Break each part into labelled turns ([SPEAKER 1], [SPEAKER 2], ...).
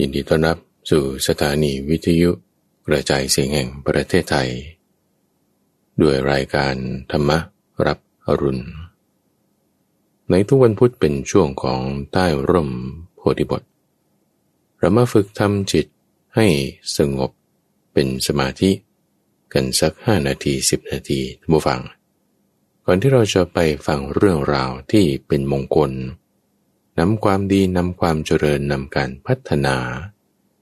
[SPEAKER 1] ยินดีต้อนรับสู่สถานีวิทยุกระจายเสียงแห่งประเทศไทย ด้วยรายการธรรมรับอรุณ ในทุกวันพุธเป็นช่วงของใต้ร่มโพธิบท เรามาฝึกทำจิตให้สงบเป็นสมาธิ กันสักห้านาทีสิบนาทีท่านผู้ฟัง ก่อนที่เราจะไปฟังเรื่องราวที่เป็นมงคล นำความดีนำความเจริญนำการพัฒนา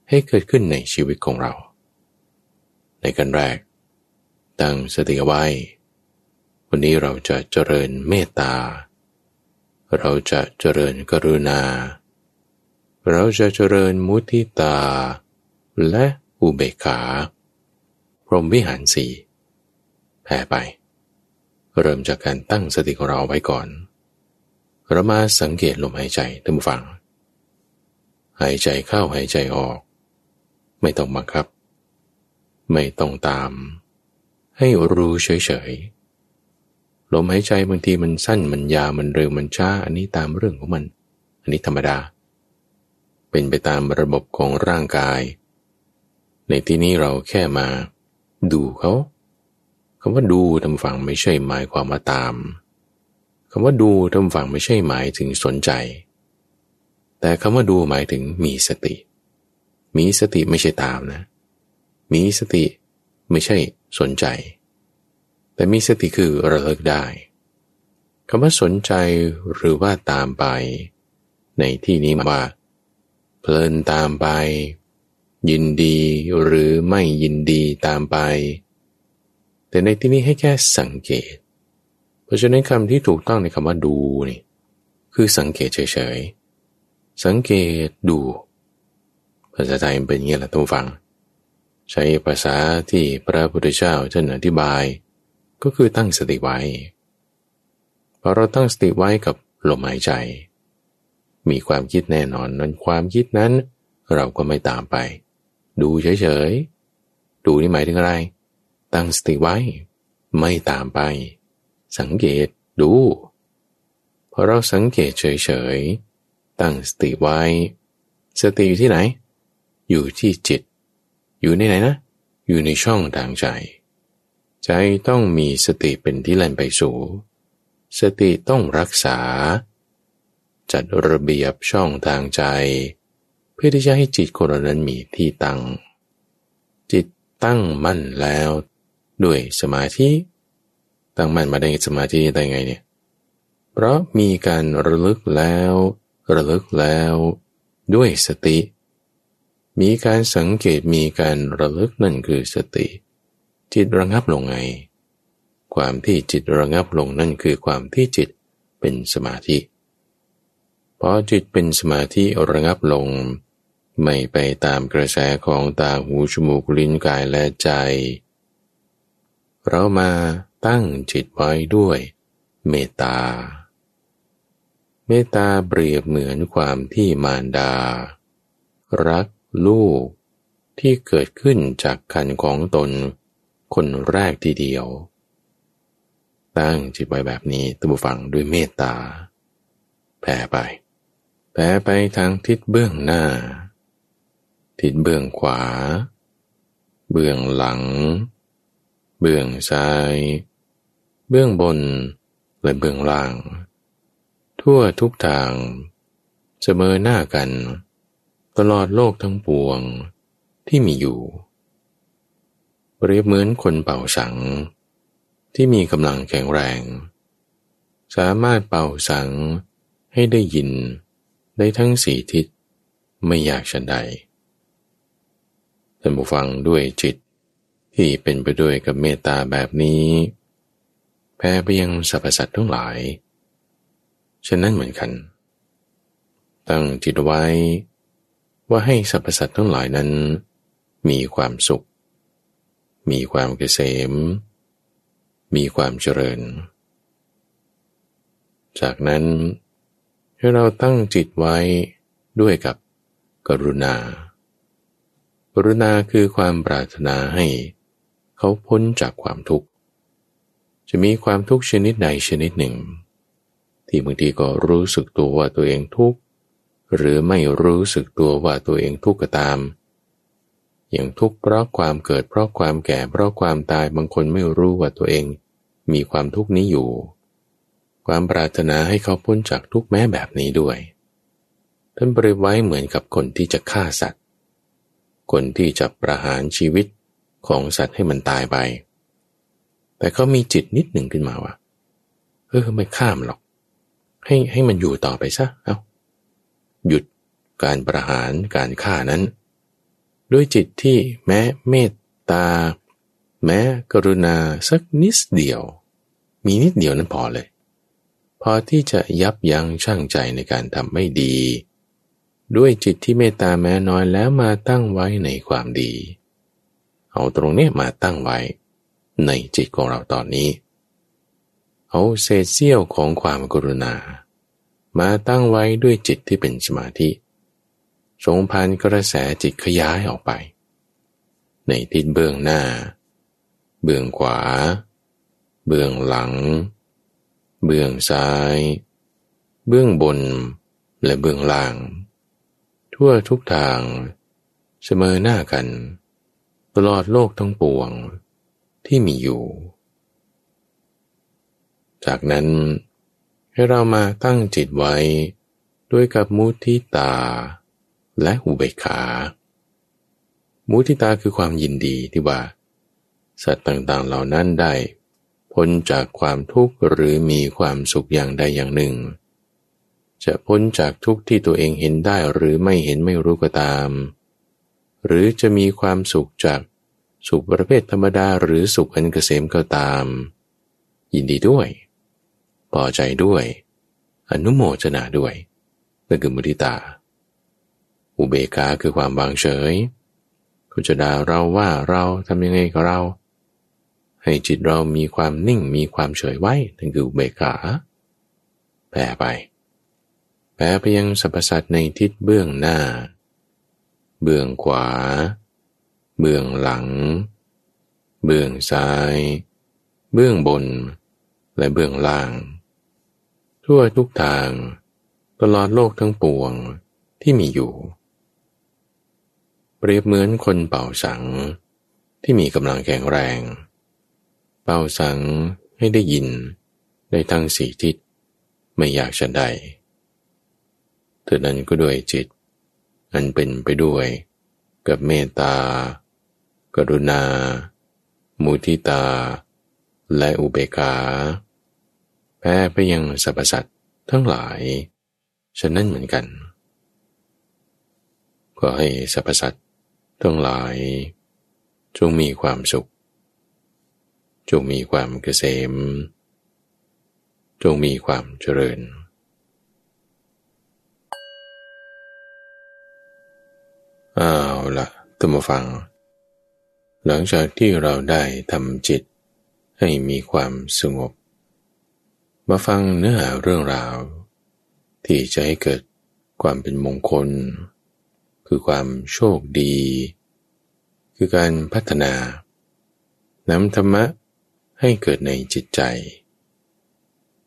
[SPEAKER 1] ให้เกิดขึ้นในชีวิตของเรา ในกันแรก ตั้งสติไว้ วันนี้เราจะเจริญเมตตา เราจะเจริญกรุณา เราจะเจริญมุทิตา และอุเบกขา พรหมวิหารสีแผ่ไป เริ่มจากการตั้งสติของเราไว้ก่อน เรามาสังเกตลมหายใจท่านผู้ฟัง หายใจเข้าหายใจออก ไม่ต้องบังคับ ไม่ต้องตาม ให้รู้เฉยๆลมหายใจบางทีมันสั้นมันยาวมันเร็วมันช้าอันนี้ตามเรื่องของมัน อันนี้ธรรมดา เป็นไปตามระบบของร่างกาย ในที่นี้เราแค่มา ดูเขาคำว่าดูทำฝังไม่ใช่หมายความว่าตาม คำว่าดูทำฝังไม่ใช่หมายถึงสนใจ แต่คำว่าดูหมายถึงมีสติ มีสติไม่ใช่ตามนะ มีสติไม่ใช่สนใจ แต่มีสติคือระลึกได้คำว่าสนใจหรือว่าตามไป ในที่นี้มาว่า เพลินตามไป ยินดีหรือไม่ยินดีตามไป แต่ในที่นี้ให้แค่สังเกต ราะฉะนั้นคำที่ถูกต้องในคำว่าดูนี่คือสังเกตเฉยๆ สังเกตดู ภาษาไทยเป็นอย่างนี้แหละทุกฟัง ใช้ภาษาที่พระพุทธเจ้าท่านอธิบาย ก็คือตั้งสติไว้พอเราตั้งสติไว้กับลมหายใจ มีความคิดแน่นอนนั้นความคิดนั้น เราก็ไม่ตามไป ดูเฉยๆ ดูนี่หมายถึงอะไร ตั้งสติไว้ ไม่ตามไป สังเกตดู พอเราสังเกตเฉยๆ ตั้งสติไว้ สติอยู่ที่ไหน อยู่ที่จิต อยู่ในไหนนะ อยู่ในช่องทางใจ ใจต้องมีสติเป็นที่แล่นไปสู่ สติต้องรักษา จัดระเบียบช่องทางใจ เพื่อที่จะให้จิตคนนั้นมีที่ตั้ง จิตตั้งมั่นแล้ว ด้วยสมาธิ ตั้งมั่นมาได้สมาธิได้ไงเนี่ย เพราะมีการระลึกแล้ว ระลึกแล้ว ด้วยสติ มีการสังเกตมีการระลึกนั่นคือสติ จิตระงับลงไง ความที่จิตระงับลงนั่นคือความที่จิตเป็นสมาธิพอจิตเป็นสมาธิระงับลง ไม่ไปตามกระแสของตาหูจมูกลิ้นกายและใจ เรามา ตั้งจิตไว้ด้วยเมตตา เมตตาเปรียบเหมือนความที่มารดา รักลูกที่เกิดขึ้นจากคันของตน คนแรกทีเดียว ตั้งจิตไว้แบบนี้ตับฟังด้วยเมตตา แผ่ไป แผ่ไปทางทิศเบื้องหน้า ทิศเบื้องขวา เบื้องหลัง เบื้องซ้าย เบื้องบนและเบื้องล่าง ทั่วทุกทางเสมอหน้ากัน ตลอดโลกทั้งปวงที่มีอยู่เปรียบเหมือนคนเป่าสัง ที่มีกำลังแข็งแรง สามารถเป่าสังให้ได้ยินได้ทั้งสี่ทิศไม่อยากฉันใดท่านผู้ฟังด้วยจิตที่เป็นไปด้วยกับเมตตาแบบนี้ แผ่ไปยังสรรพสัตว์ทั้งหลายฉะนั้นเหมือนกัน ตั้งจิตไว้ ว่าให้สรรพสัตว์ทั้งหลายนั้น มีความสุข มีความเกษม มีความเจริญ จากนั้นให้เราตั้งจิตไว้ด้วยกับกรุณา กรุณาคือความปรารถนาให้ เขาพ้นจากความทุกข์ จะมีความทุกข์ชนิดใดชนิดหนึ่ง ที่บางทีก็รู้สึกตัวว่าตัวเองทุกข์หรือไม่รู้สึกตัวว่าตัวเองทุกข์ก็ตาม อย่างทุกข์เพราะความเกิดเพราะความแก่เพราะความตายบางคนไม่รู้ว่าตัวเอง มีความทุกข์นี้อยู่ ความปรารถนาให้เขาพ้นจากทุกข์แม้แบบนี้ด้วยท่านบริไว้เหมือนกับคนที่จะฆ่าสัตว์ คนที่จะประหารชีวิตของสัตว์ให้มันตายไป แต่เขามีจิตนิดหนึ่งขึ้นมาว่าเออไม่ข้ามหรอก ให้ให้มันอยู่ต่อไปซะเอาหยุดการประหารการฆ่านั้น ด้วยจิตที่แม้เมตตา แม้กรุณาสักนิดเดียว มีนิดเดียวนั้นพอเลย พอที่จะยับยั้งชั่งใจในการทำไม่ดี ด้วยจิตที่เมตตาแม้น้อยแล้วมาตั้งไว้ในความดี เอาตรงนี้มาตั้งไว้ ในจิตของเราตอนนี้ เอาเศษเสี้ยวของความกรุณา มาตั้งไว้ด้วยจิตที่เป็นสมาธิทรงพันกระแสจิตขยายออกไป ในทิศเบื้องหน้า เบื้องขวา เบื้องหลัง เบื้องซ้าย เบื้องบนและเบื้องล่าง ทั่วทุกทาง เสมอหน้ากัน ตลอดโลกทั้งปวง ที่มีอยู่ จากนั้นให้เรามาตั้งจิตไว้ด้วยกับมุทิตา และอุเบกขา มุทิตาคือความยินดีที่ว่า สัตว์ต่างๆเหล่านั้นได้ พ้นจากความทุกข์หรือมีความสุขอย่างใดอย่างหนึ่ง จะพ้นจากทุกข์ที่ตัวเองเห็นได้หรือไม่เห็นไม่รู้ก็ตาม หรือจะมีความสุขจาก สุขประเภทธรรมดาหรือสุขอันเกษมก็ตาม ยินดีด้วยพอใจด้วย อนุโมทนาด้วยนั่นคือมุทิตา อุเบกาคือความวางเฉยเขาจะด่าเราว่าเราทำยังไงกับเรา ให้จิตเรามีความนิ่งมีความเฉยไว้นั่นคืออุเบกขาแผ่ไปแผ่ไปยังสรรพสัตว์ในทิศเบื้องหน้า เบื้องขวา เบื้องหลัง เบื้องซ้าย เบื้องบน และเบื้องล่าง ทั่วทุกทาง ตลอดโลกทั้งปวงที่มีอยู่ เปรียบเหมือนคนเป่าสัง ที่มีกำลังแข็งแรง เป่าสังให้ได้ยินในทั้งสี่ทิศไม่อยากจะได้เธอนั้นก็ด้วยจิต อันเป็นไปด้วยกับเมตตา กรุณา มุทิตา และอุเบกขาแผ่ไปยังสรรพสัตว์ทั้งหลาย ฉะนั้นเหมือนกัน ก็ให้สรรพสัตว์ทั้งหลาย จงมีความสุข จงมีความเกษม จงมีความเจริญอ้าวละตัมฟัง หลังจากที่เราได้ทำจิตให้มีความสงบ มาฟังเนื้อหาเรื่องราว ที่จะให้เกิดความเป็นมงคล คือความโชคดี คือการพัฒนานำธรรมะให้เกิดในจิตใจ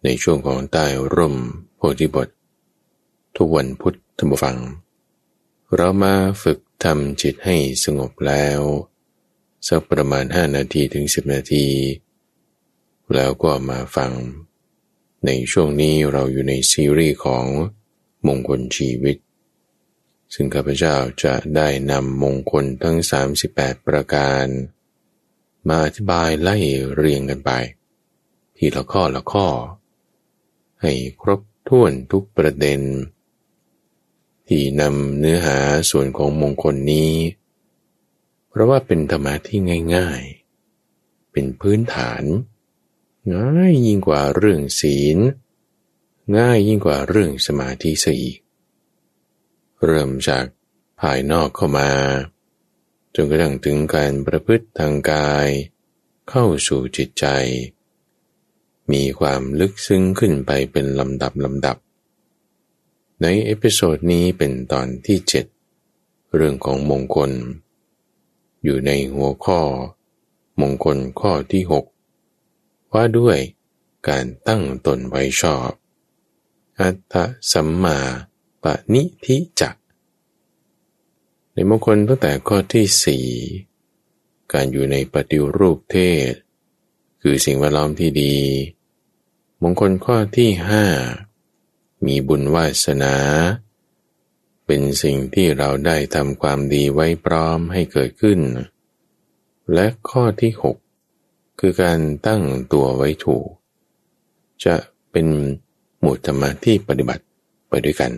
[SPEAKER 1] ในช่วงของใต้ร่มโพธิบท ทุกวันพุทธธรรมฟัง เรามาฝึกทำจิตให้สงบแล้ว สักประมาณ 5 นาทีถึง 10 นาที แล้วก็มาฟัง ในช่วงนี้เราอยู่ในซีรีส์ของมงคลชีวิต ซึ่งข้าพเจ้าจะได้นำมงคลทั้ง 38 ประการ มาอธิบายไล่เรียงกันไป ทีละข้อละข้อ ให้ครบถ้วนทุกประเด็น ที่นำเนื้อหาส่วนของมงคลนี้ เพราะว่าเป็นธรรมะที่ง่าย ๆ เป็นพื้นฐาน ง่ายยิ่งกว่าเรื่องศีล ง่ายยิ่งกว่าเรื่องสมาธิซะอีก เริ่มจากภายนอกเข้ามาจนกระทั่งถึงการประพฤติทางกาย เข้าสู่จิตใจ มีความลึกซึ้งขึ้นไปเป็นลำดับลำดับ ใน episode นี้เป็นตอนที่ 7 เรื่องของมงคล อยู่ในหัวข้อ มงคลข้อที่ 6 ว่าด้วยการตั้งตนไว้ชอบ อัตตสัมมาปณิธิจะ ในมงคลตั้งแต่ข้อที่สี่การอยู่ในปฏิรูปเทศ คือสิ่งแวดล้อมที่ดี มงคลข้อที่ห้ามีบุญวาสนา เป็นสิ่งที่เราได้ทำความดีไว้พร้อมให้เกิดขึ้น และข้อที่หกคือการตั้งตัวไว้ถูก จะเป็นหมู่ธรรมะที่ปฏิบัติไปด้วยกัน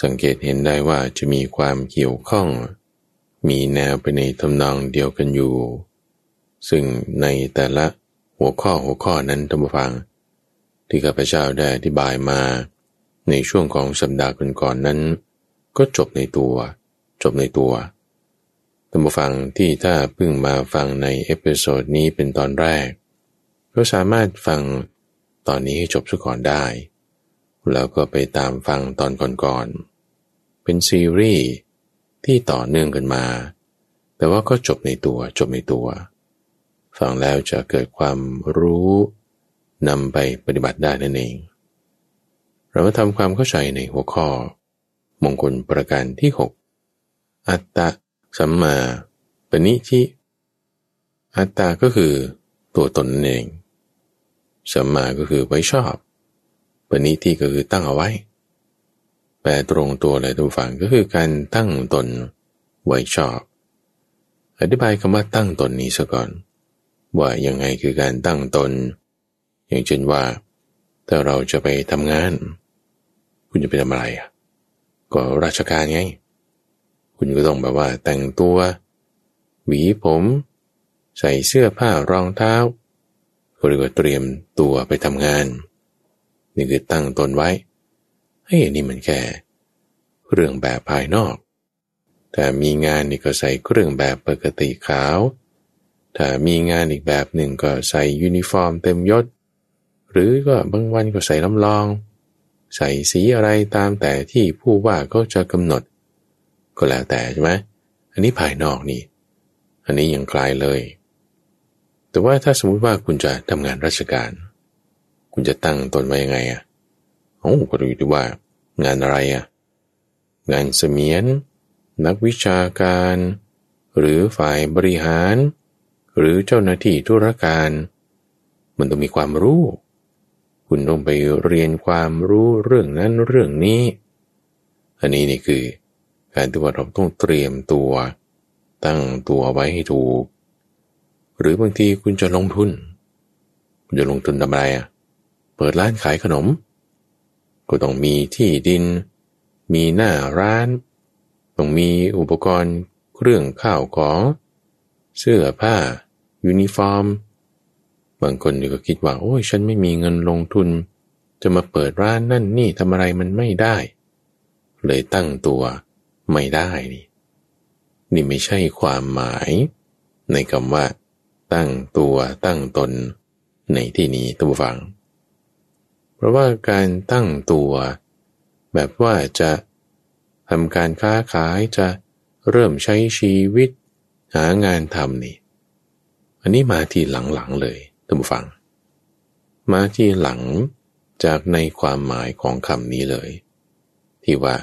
[SPEAKER 1] สังเกตเห็นได้ว่าจะมีความเกี่ยวข้อง มีแนวไปในทำนองเดียวกันอยู่ ซึ่งในแต่ละหัวข้อหัวข้อนั้นท่านผู้ฟัง ที่ข้าพเจ้าได้อธิบายมาในช่วงของสัปดาห์ก่อนๆนั้น ก็จบในตัว จบในตัวท่านผู้ฟังที่ถ้าเพิ่งมาฟังใน episode นี้เป็นตอนแรก ก็สามารถฟังตอนนี้ให้จบซะก่อนได้ แล้วก็ไปตามฟังตอนก่อนๆ เป็นซีรีส์ที่ต่อเนื่องกันมา แต่ว่าก็จบในตัวจบในตัว ฟังแล้วจะเกิดความรู้นำไปปฏิบัติได้นั่นเอง เรามาทำความเข้าใจในหัวข้อ มงคลประการที่ 6 อัตตะสัมมาปณิทิอัตตาก็คือตัวตนนั่นเอง สัมมาก็คือไว้ชอบปณิที่ก็คือตั้งเอาไว้ แปลตรงตัวเลยทุกฝั่งก็คือการตั้งตนไว้ชอบ อธิบายคำว่าตั้งตนนี้ซะก่อน ว่ายังไงคือการตั้งตน อย่างเช่นว่า ถ้าเราจะไปทำงาน คุณจะไปทำอะไรอะ ก็ราชการไง คุณก็ต้องแบบว่าแต่งตัว หวีผม ใส่เสื้อผ้ารองเท้าหรือว่าเตรียมตัวไปทำงาน นี่คือตั้งตนไว้ ให้นี่มันแค่เรื่องแบบภายนอก แต่มีงานนี่ก็ใส่เครื่องแบบปกติขาว ถ้ามีงานอีกแบบหนึ่งก็ใส่ยูนิฟอร์มเต็มยศ หรือก็บางวันก็ใส่ลำลอง ใส่สีอะไรตามแต่ที่ผู้ว่าก็จะกำหนด ก็แล้วแต่ใช่ไหมอันนี้ภายนอกนี่ อันนี้ยังไกลเลย แต่ว่าถ้าสมมุติว่าคุณจะทำงานราชการ คุณจะตั้งตนไว้ยังไงอะโอ้ก็ดูที่ว่า งานอะไรอะ งานเสมียน นักวิชาการ หรือฝ่ายบริหาร หรือเจ้าหน้าที่ธุรการ มันต้องมีความรู้ คุณต้องไปเรียนความรู้เรื่องนั้นเรื่องนี้ อันนี้นี่คือ การที่ว่าเราต้องเตรียมตัว ตั้งตัวไว้ให้ถูก หรือบางทีคุณจะลงทุน คุณจะลงทุนทำอะไรอะ เปิดร้านขายขนม ก็ต้องมีที่ดิน มีหน้าร้าน ต้องมีอุปกรณ์เครื่องข้าวของ เสื้อผ้า ยูนิฟอร์ม บางคนก็คิดว่า โอ้ยฉันไม่มีเงินลงทุน จะมาเปิดร้านนั่นนี่ทำอะไรมันไม่ได้ เลยตั้งตัวไม่ได้นี่นี่ไม่ใช่ความหมายในคำว่า ตั้งตัวตั้งตน ในที่นี้ตัวฟัง เพราะว่าการตั้งตัว แบบว่าจะทำการค้าขายจะเริ่มใช้ชีวิต หางานทำนี่ อันนี้มาที่หลังๆเลย ท่านผู้ฟัง มาที่หลังจากในความหมายของคำนี้เลย ที่ว่า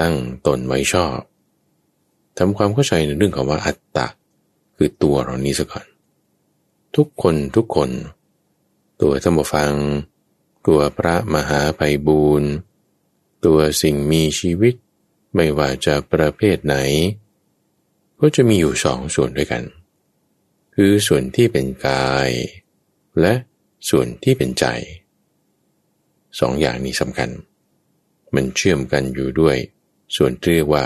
[SPEAKER 1] ตั้งตนไว้ชอบทำความเข้าใจในเรื่องของว่าอัตตะ คือตัวเรานี้ซะก่อน ทุกคนทุกคน ตัวธรรมฟัง ตัวพระมหาไพบูรณ์ตัวสิ่งมีชีวิต ไม่ว่าจะประเภทไหน ก็จะมีอยู่สองส่วนด้วยกัน คือส่วนที่เป็นกาย และส่วนที่เป็นใจสองอย่างนี้สำคัญ มันเชื่อมกันอยู่ด้วย ส่วนเรียกว่า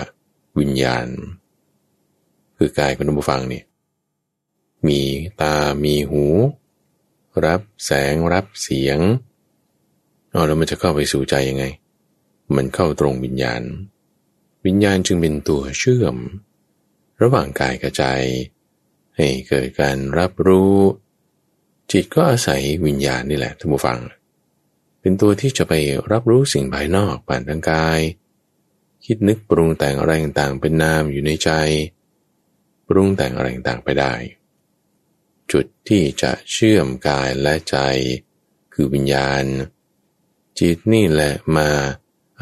[SPEAKER 1] วิญญาณ คือกายของท่านผู้ฟังเนี่ยมีตา มีหู รับแสงรับเสียงเอาแล้วมันจะเข้าไปสู่ใจยังไง มันเข้าตรงวิญญาณ วิญญาณจึงเป็นตัวเชื่อม ระหว่างกายกับใจ ให้เกิดการรับรู้ จิตก็อาศัยวิญญาณนี่แหละท่านผู้ฟัง เป็นตัวที่จะไปรับรู้สิ่งภายนอกผ่านทางกาย คิดนึกปรุงแต่งอะไรต่างๆเป็นนามอยู่ในใจ ปรุงแต่งอะไรต่างๆไปได้ จุดที่จะเชื่อมกายและใจ คือวิญญาณ จิตนี่แหละมา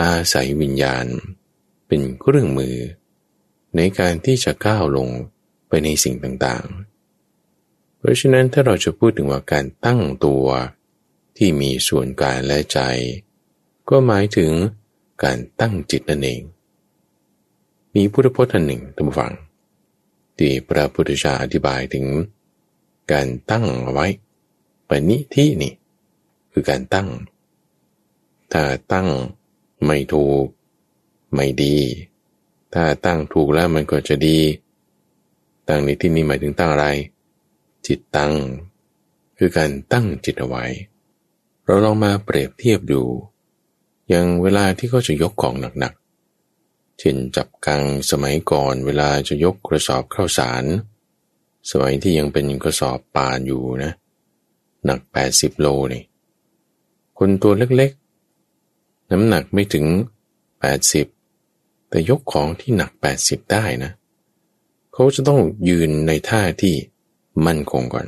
[SPEAKER 1] อาศัยวิญญาณ เป็นเครื่องมือ ในการที่จะก้าวลงไปในสิ่งต่างๆ เพราะฉะนั้นถ้าเราจะพูดถึงว่าการตั้งตัวที่มีส่วนกายและใจ ก็หมายถึงการตั้งจิตนั่นเอง มีพุทธพจน์ท่านหนึ่งท่านผู้ฟัง ที่พระพุทธเจ้าอธิบายถึง การตั้งไว้ปณิที่นี่ คือการตั้ง ถ้าตั้งไม่ถูก ไม่ดี ถ้าตั้งถูกแล้วมันก็จะดี ตั้งในที่นี้หมายถึงตั้งอะไร จิตตั้ง คือการตั้งจิตเอาไว้ เราลองมาเปรียบเทียบดู อย่างเวลาที่เขาจะยกของหนักๆเช่นจับกังสมัยก่อนเวลาจะยกกระสอบข้าวสาร สมัยที่ยังเป็นกระสอบป่านอยู่นะ หนัก 80 โลนี่คนตัวเล็กๆ น้ำหนักไม่ถึง 80 แต่ยกของที่หนัก 80 ได้นะ เขาจะต้องยืนในท่าที่ มั่นคงก่อน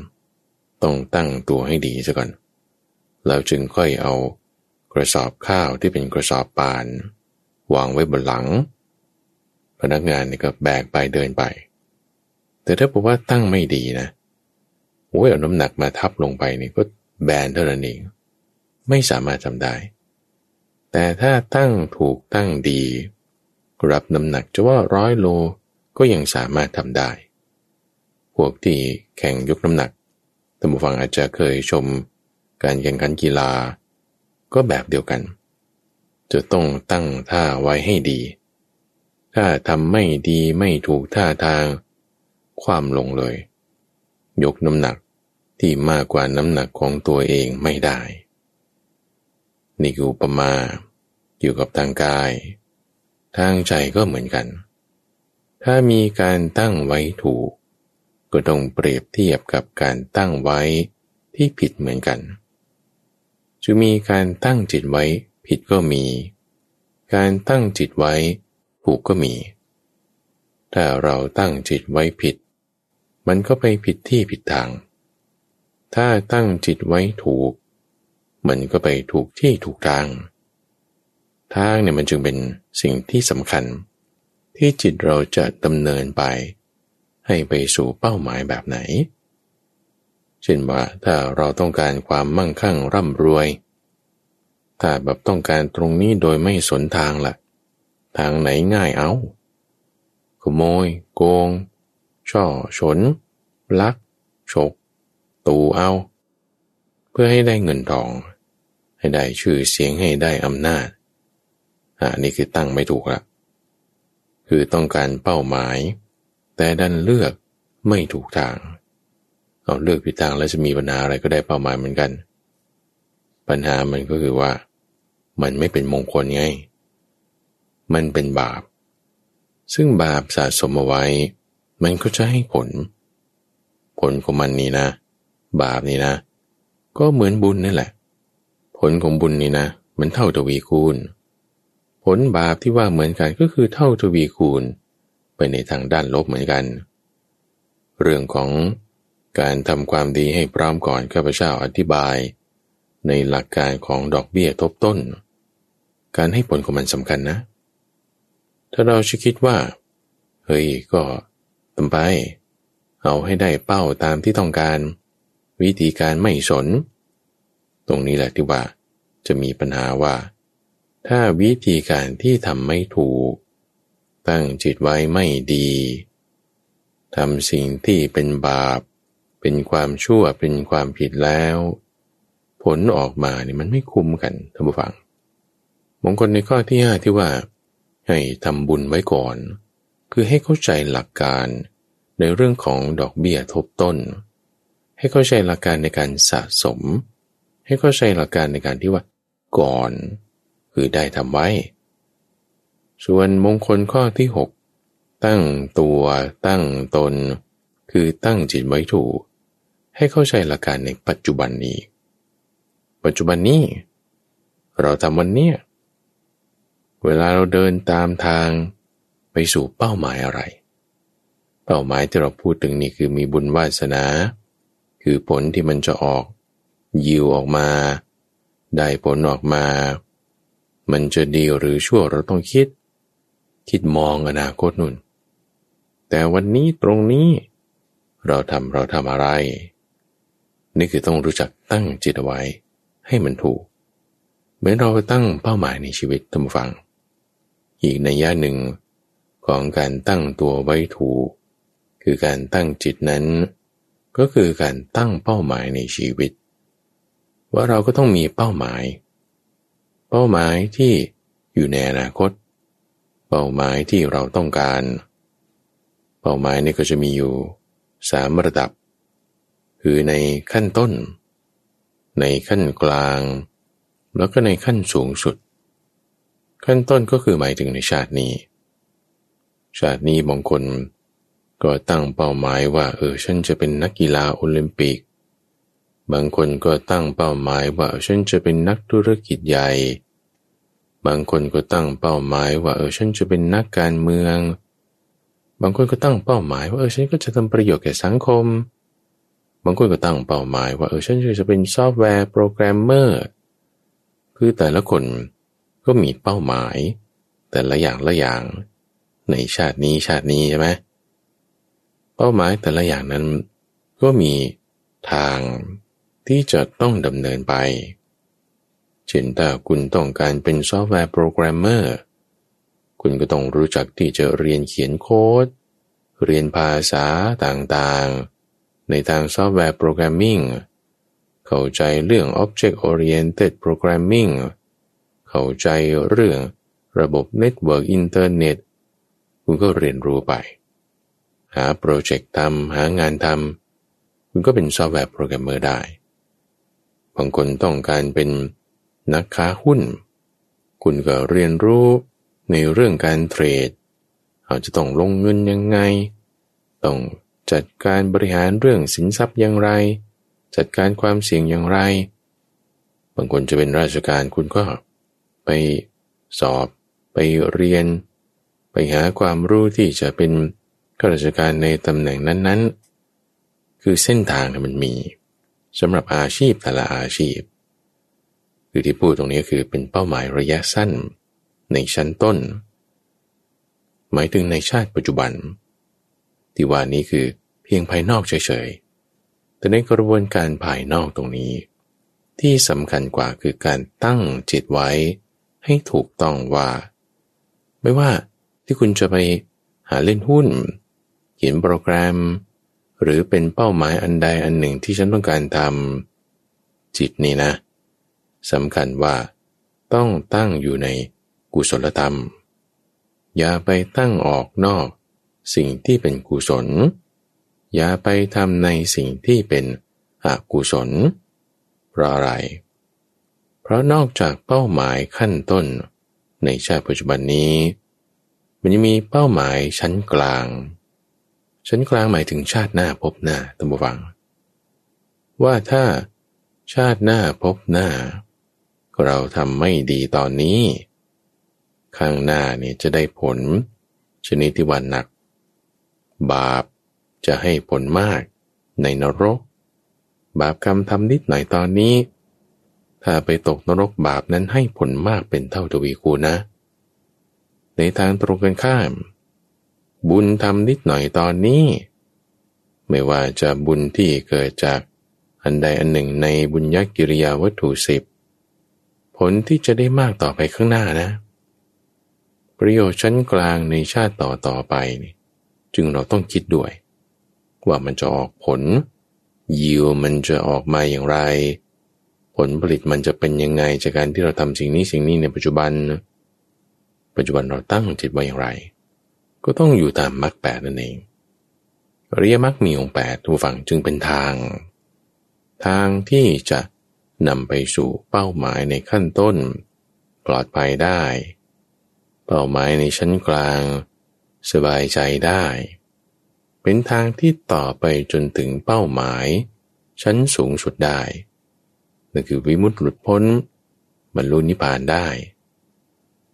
[SPEAKER 1] ต้องตั้งตัวให้ดีซะก่อน แล้วจึงค่อยเอากระสอบข้าวที่เป็นกระสอบปาน วางไว้บนหลัง พนักงานนี่ก็แบกไปเดินไป แต่ถ้าบอกว่าตั้งไม่ดีนะโอ้ยเอาน้ำหนักมาทับลงไปนี่ก็แบนเท่านั้นเองไม่สามารถทำได้ แต่ถ้าตั้งถูกตั้งดี รับน้ำหนักจะว่าร้อยโลก็ยังสามารถทำได้ พวกที่แข่งยกน้ำหนักท่านผู้ฟังอาจจะเคยชมการแข่งขันกีฬา ก็แบบเดียวกัน จะต้องตั้งท่าไว้ให้ดี ถ้าทำไม่ดีไม่ถูกท่าทาง ความลงเลย ยกน้ำหนักที่มากกว่าน้ำหนักของตัวเองไม่ได้ นี่คืออุปมาอยู่กับทางกาย ทางใจก็เหมือนกัน ถ้ามีการตั้งไว้ถูก ก็ต้องเปรียบเทียบกับการตั้งไว้ที่ผิดเหมือนกันจะมีการตั้งจิตไว้ผิดก็มี การตั้งจิตไว้ถูกก็มี ถ้าเราตั้งจิตไว้ผิด มันก็ไปผิดที่ผิดทาง ถ้าตั้งจิตไว้ถูก มันก็ไปถูกที่ถูกทาง ทางเนี่ยมันจึงเป็นสิ่งที่สำคัญ ที่จิตเราจะดำเนินไป ให้ไปสู่เป้าหมายแบบไหน เช่นว่าถ้าเราต้องการความมั่งคั่งร่ำรวย ถ้าแบบต้องการตรงนี้โดยไม่สนทางละ่ะ ทางไหนง่ายเอาขโมย โกง ช่อฉน ลัก ฉก ตูเอา เพื่อให้ได้เงินทอง ให้ได้ชื่อเสียงให้ได้อำนาจอ่านี่คือตั้งไม่ถูกละคือต้องการเป้าหมาย แต่ดันเลือกไม่ถูกทาง เอาเลือกผิดทางแล้วจะมีปัญหาอะไรก็ได้เป้าหมายเหมือนกัน ปัญหามันก็คือว่า มันไม่เป็นมงคลไง มันเป็นบาป ซึ่งบาปสะสมเอาไว้ มันก็จะให้ผล ผลของมันนี่นะ บาปนี่นะ ก็เหมือนบุญนั่นแหละ ผลของบุญนี่นะ มันเท่าทวีคูณ ผลบาปที่ว่าเหมือนกันก็คือเท่าทวีคูณ ไปในทางด้านลบเหมือนกัน เรื่องของการทำความดีให้พร้อมก่อนข้าพเจ้าอธิบาย ในหลักการของดอกเบี้ยทบต้น การให้ผลของมันสำคัญนะ ถ้าเราจะคิดว่า เฮ้ยก็ทำไป เอาให้ได้เป้าตามที่ต้องการ วิธีการไม่สน ตรงนี้แหละที่ว่าจะมีปัญหาว่า ถ้าวิธีการที่ทำไม่ถูก ตั้งจิตไว้ไม่ดีทำสิ่งที่เป็นบาป เป็นความชั่วเป็นความผิดแล้ว ผลออกมาเนี่ยมันไม่คุ้มกันท่านผู้ฟัง มงคลในข้อที่ห้าที่ว่า ให้ทำบุญไว้ก่อน คือให้เข้าใจหลักการในเรื่องของดอกเบี้ยทบต้น ให้เข้าใจหลักการในการสะสม ให้เข้าใจหลักการในการที่ว่า ก่อน คือได้ทำไว้ ส่วนมงคลข้อที่ 6 ตั้งตัวตั้งตน คือตั้งจิตไว้ถูก ให้เข้าใจหลักการในปัจจุบันนี้ ปัจจุบันนี้ เราทำวันนี้เวลาเราเดินตามทางไปสู่เป้าหมายอะไร เป้าหมายที่เราพูดถึงนี่คือมีบุญวาสนา คือผลที่มันจะออก ยิวออกมา ได้ผลออกมา มันจะดีหรือชั่วเราต้องคิด คิดมองอนาคตนุ่น แต่วันนี้ตรงนี้ เราทำเราทำอะไร นี่คือต้องรู้จักตั้งจิตไว้ ให้มันถูก เหมือนเราตั้งเป้าหมายในชีวิตท่านฟัง อีกในย่าหนึ่งของการตั้งตัวไว้ถูก คือการตั้งจิตนั้น ก็คือการตั้งเป้าหมายในชีวิต ว่าเราก็ต้องมีเป้าหมาย เป้าหมายที่อยู่ในอนาคต เป้าหมายที่เราต้องการ เป้าหมายนี่ก็จะมีอยู่สามระดับ คือในขั้นต้น ในขั้นกลาง แล้วก็ในขั้นสูงสุด ขั้นต้นก็คือหมายถึงในชาตินี้ ชาตินี้บางคนก็ตั้งเป้าหมายว่าเออฉันจะเป็นนักกีฬาโอลิมปิก บางคนก็ตั้งเป้าหมายว่าฉันจะเป็นนักธุรกิจใหญ่ บางคนก็ตั้งเป้าหมายว่าเออฉันจะเป็นนักการเมือง บางคนก็ตั้งเป้าหมายว่าเออฉันก็จะทำประโยชน์แก่สังคม บางคนก็ตั้งเป้าหมายว่าเออฉันจะเป็น software programmer คือแต่ละคนก็มีเป้าหมาย แต่ละอย่างละอย่าง ในชาตินี้ชาตินี้ใช่ไหมเป้าหมายแต่ละอย่างนั้นก็มีทางที่จะต้องดำเนินไป เช่นถ้าคุณต้องการเป็น software programmer คุณก็ต้องรู้จักที่จะเรียนเขียนโค้ด เรียนภาษาต่างๆ ในทาง software programming เข้าใจเรื่อง Object Oriented Programming เข้าใจเรื่องระบบ Network Internet คุณก็เรียนรู้ไป หา project ทำหางานทำคุณก็เป็น software programmer ได้ บางคนต้องการเป็น นักค้าหุ้น คุณก็เรียนรู้ในเรื่องการเทรดอาจจะต้องลงเงินยังไง ต้องจัดการบริหารเรื่องสินทรัพย์อย่างไร จัดการความเสี่ยงอย่างไร บางคนจะเป็นราชการคุณก็ไปสอบไปเรียน ไปหาความรู้ที่จะเป็นข้าราชการในตำแหน่งนั้นๆ คือเส้นทางมันมีสำหรับอาชีพแต่ละอาชีพ คือที่พูดตรงนี้คือเป็นเป้าหมายระยะสั้น ในชั้นต้น หมายถึงในชาติปัจจุบัน ที่ว่านี้คือเพียงภายนอกเฉยๆ แต่ในกระบวนการภายนอกตรงนี้ ที่สำคัญกว่าคือการตั้งจิตไว้ ให้ถูกต้องว่า ไม่ว่าที่คุณจะไปหาเล่นหุ้น เขียนโปรแกรม หรือเป็นเป้าหมายอันใดอันหนึ่งที่ฉันต้องการทำจิตนี่นะ สำคัญว่า ต้องตั้งอยู่ในกุศลธรรม อย่าไปตั้งออกนอก สิ่งที่เป็นกุศล อย่าไปทำในสิ่งที่เป็นอกุศล เพราะอะไร เพราะนอกจากเป้าหมายขั้นต้น ในชาติปัจจุบันนี้ มันจะมีเป้าหมายชั้นกลาง ชั้นกลางหมายถึงชาติหน้าพบหน้าตัมบูฟังว่าถ้าชาติหน้าพบหน้า เราทำไม่ดีตอนนี้ ข้างหน้านี่จะได้ผล ชนิดที่วันหนัก บาปจะให้ผลมากในนรก บาปกรรมทำนิดหน่อยตอนนี้ ถ้าไปตกนรกบาปนั้นให้ผลมากเป็นเท่าทวีคูณนะ ในทางตรงกันข้าม บุญทำนิดหน่อยตอนนี้ ไม่ว่าจะบุญที่เกิดจากอันใดอันหนึ่งในบุญญกิริยาวัตถุสิบ ผลที่จะได้มากต่อไปข้างหน้านะ ประโยชน์ชั้นกลางในชาติต่อต่อไปนี่จึงเราต้องคิดด้วย ว่ามันจะออกผล ยิวมันจะออกมาอย่างไร ผลผลิตมันจะเป็นยังไงจากการที่เราทำสิ่งนี้สิ่งนี้ในปัจจุบัน ปัจจุบันเราตั้งจิตไว้อย่างไร ก็ต้องอยู่ตามมรรคแปดนั่นเองอริยมรรคมีองค์แปดทุกฝั่งจึงเป็นทาง ทางที่จะ นำไปสู่เป้าหมายในขั้นต้น ปลอดภัยได้ เป้าหมายในชั้นกลาง สบายใจได้ เป็นทางที่ต่อไปจนถึงเป้าหมาย ชั้นสูงสุดได้นั่นคือวิมุตติหลุดพ้นบรรลุนิพพานได้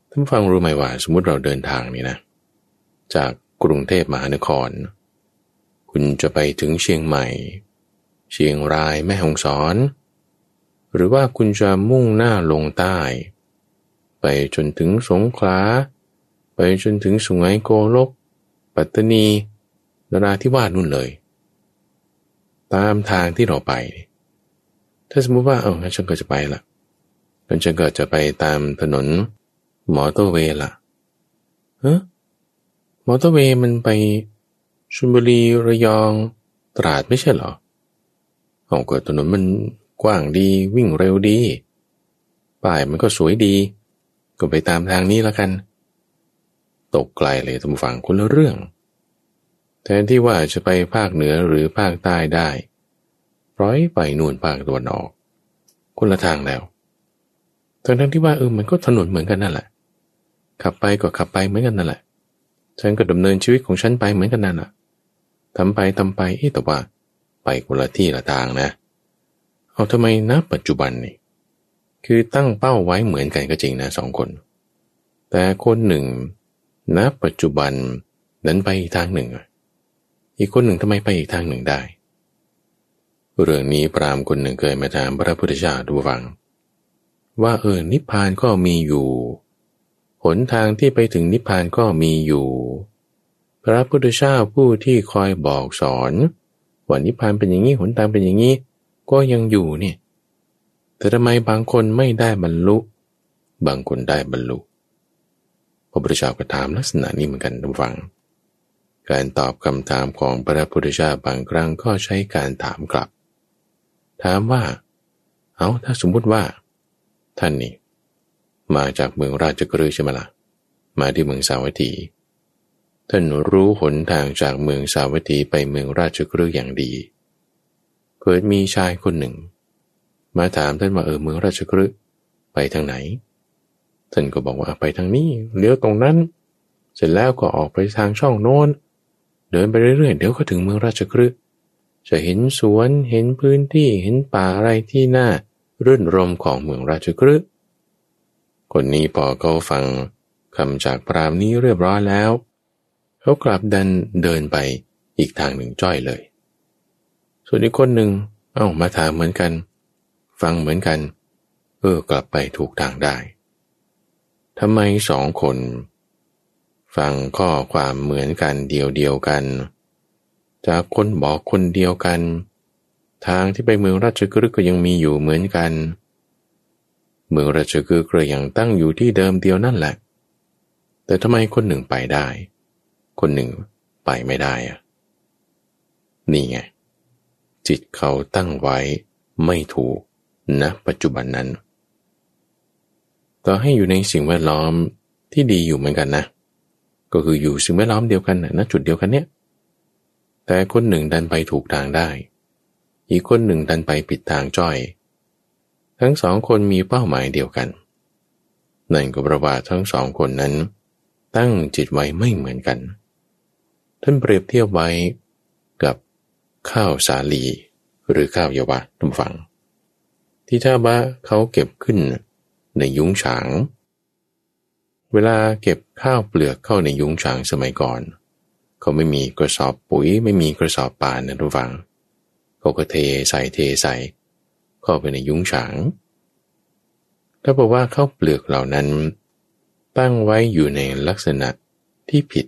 [SPEAKER 1] ท่านฟังรู้ไหมว่าสมมติเราเดินทางนี่นะ จากกรุงเทพมหานคร คุณจะไปถึงเชียงใหม่ เชียงรายแม่ฮ่องสอน หรือว่าคุณจะมุ่งหน้าลงใต้ ไปจนถึงสงขลา ไปจนถึงสุไหงโกลก ปัตตานีนราธิวาสนู่นเลย ตามทางที่เราไป ถ้าสมมติว่าเอางั้นฉันก็จะไปละงั้นฉันก็จะไปตามถนนมอเตอร์เวย์ละเฮ้มอเตอร์เวย์มันไปชลบุรีระยองตราดไม่ใช่เหรอเอาก็ถนนมัน กว้างดีวิ่งเร็วดี ป้ายมันก็สวยดี ก็ไปตามทางนี้แล้วกัน ตกไกลเลยทำฝั่งคนละเรื่อง แทนที่ว่าจะไปภาคเหนือหรือภาคใต้ได้ปล่อยไปนู่นภาคตะวันออก คนละทางแล้วทั้งทั้งที่ว่าเออมันก็ถนนเหมือนกันนั่นแหละ ขับไปก็ขับไปเหมือนกันนั่นแหละ ฉันก็ดำเนินชีวิตของฉันไปเหมือนกันนั่นแหละทำไปทำไปเอ๊แต่ว่า ไปคนละที่ละทางนะ เอาทำไมนะปัจจุบันนี่คือตั้งเป้าไว้เหมือนกันก็จริงนะสองคน แต่คนหนึ่งณปัจจุบันนั้นไปอีกทางหนึ่ง อีกคนหนึ่งทำไมไปอีกทางหนึ่งได้ เรื่องนี้พรามคนหนึ่งเคยมาถามพระพุทธเจ้าดูฟัง ว่าเออนิพพานก็มีอยู่ หนทางที่ไปถึงนิพพานก็มีอยู่ พระพุทธเจ้าผู้ที่คอยบอกสอนว่านิพพานเป็นอย่างนี้หนทางเป็นอย่างนี้ ก็ยังอยู่เนี่ยแต่ทำไมบางคนไม่ได้บรรลุ บางคนได้บรรลุพระพุทธเจ้าก็ถามลักษณะนี้เหมือนกันทุกฝัง การตอบคำถามของพระพุทธเจ้าบางครั้งก็ใช้การถามกลับ ถามว่า เอาถ้าสมมุติว่า ท่านนี่มาจากเมืองราชกฤห์ใช่ไหมละ่ะ มาที่เมืองสาวัตถี ท่านรู้หนทางจากเมืองสาวัตถีไปเมืองราชกฤห์อย่างดี เกิดมีชายคนหนึ่ง มาถามท่านว่าเออเมืองราชกฤห์ไปทางไหน ท่านก็บอกว่าไปทางนี้เลี้ยวตรงนั้น เสร็จแล้วก็ออกไปทางช่องโน้น เดินไปเรื่อยๆเดี๋ยวก็ถึงเมืองราชกฤห์จะเห็นสวนเห็นพื้นที่เห็นป่าอะไรที่น่ารื่นรมของเมืองราชกฤห์คนนี้พอเขาฟังคำจากพรามนี้เรียบร้อยแล้ว เขากลับดันเดินไปอีกทางหนึ่งจ้อยเลย ส่วนอีกคนหนึ่งเอ้ามาถามเหมือนกัน ฟังเหมือนกัน เออกลับไปถูกทางได้ทำไมสองคน ฟังข้อความเหมือนกันเดียวเดียวกัน จากคนบอกคนเดียวกัน ทางที่ไปเมืองราชกฤห์ก็ยังมีอยู่เหมือนกัน เมืองราชกฤห์ก็ยังตั้งอยู่ที่เดิมเดียวนั่นแหละ แต่ทำไมคนหนึ่งไปได้ คนหนึ่งไปไม่ได้อะนี่ไง จิตเขาตั้งไว้ไม่ถูกณปัจจุบันนั้น ต่อให้อยู่ในสิ่งแวดล้อมที่ดีอยู่เหมือนกันนะ ก็คืออยู่สิ่งแวดล้อมเดียวกันนะจุดเดียวกันเนี้ยแต่คนหนึ่งดันไปถูกทางได้ อีกคนหนึ่งดันไปปิดทางจ้อย ทั้งสองคนมีเป้าหมายเดียวกัน นั่นก็ประว่าทั้งสองคนนั้น ตั้งจิตไว้ไม่เหมือนกัน ท่านเปรียบเทียบไว้ ข้าวสาลี หรือข้าวเยาวะทุกฝัง ที่ท่าบะเขาเก็บขึ้นในยุ้งฉาง เวลาเก็บข้าวเปลือกเข้าในยุ้งฉางสมัยก่อน เขาไม่มีกระสอบปุ๋ยไม่มีกระสอบป่านนะทุกฝัง เขาก็เทใส่เทใส่เข้าไปในยุ้งฉางถ้าบอกว่าข้าวเปลือกเหล่านั้น ตั้งไว้อยู่ในลักษณะที่ผิด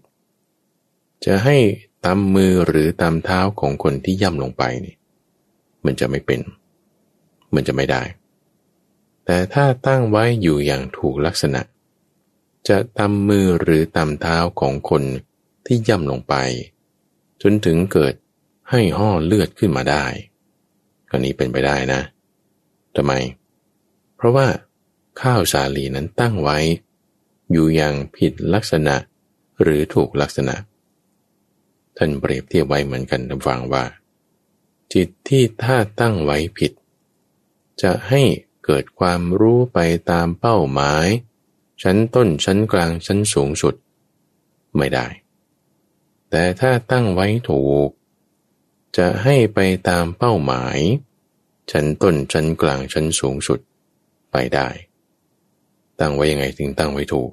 [SPEAKER 1] จะให้ ตามมือหรือตามเท้าของคนที่ย่ำลงไปนี่ มันจะไม่เป็น มันจะไม่ได้ แต่ถ้าตั้งไว้อยู่อย่างถูกลักษณะ จะตำมือหรือตำเท้าของคนที่ย่ำลงไป จนถึงเกิดให้ห่อเลือดขึ้นมาได้อันนี้เป็นไปได้นะทำไม เพราะว่าข้าวสาลีนั้นตั้งไว้ อยู่อย่างผิดลักษณะหรือถูกลักษณะ ท่านเปรียบเทียบไว้เหมือนกันทำฟังว่า จิตที่ถ้าตั้งไว้ผิด จะให้เกิดความรู้ไปตามเป้าหมาย ชั้นต้นชั้นกลางชั้นสูงสุด ไม่ได้ แต่ถ้าตั้งไว้ถูก จะให้ไปตามเป้าหมาย ชั้นต้นชั้นกลางชั้นสูงสุด ไปได้ ตั้งไว้ยังไงถึงตั้งไว้ถูก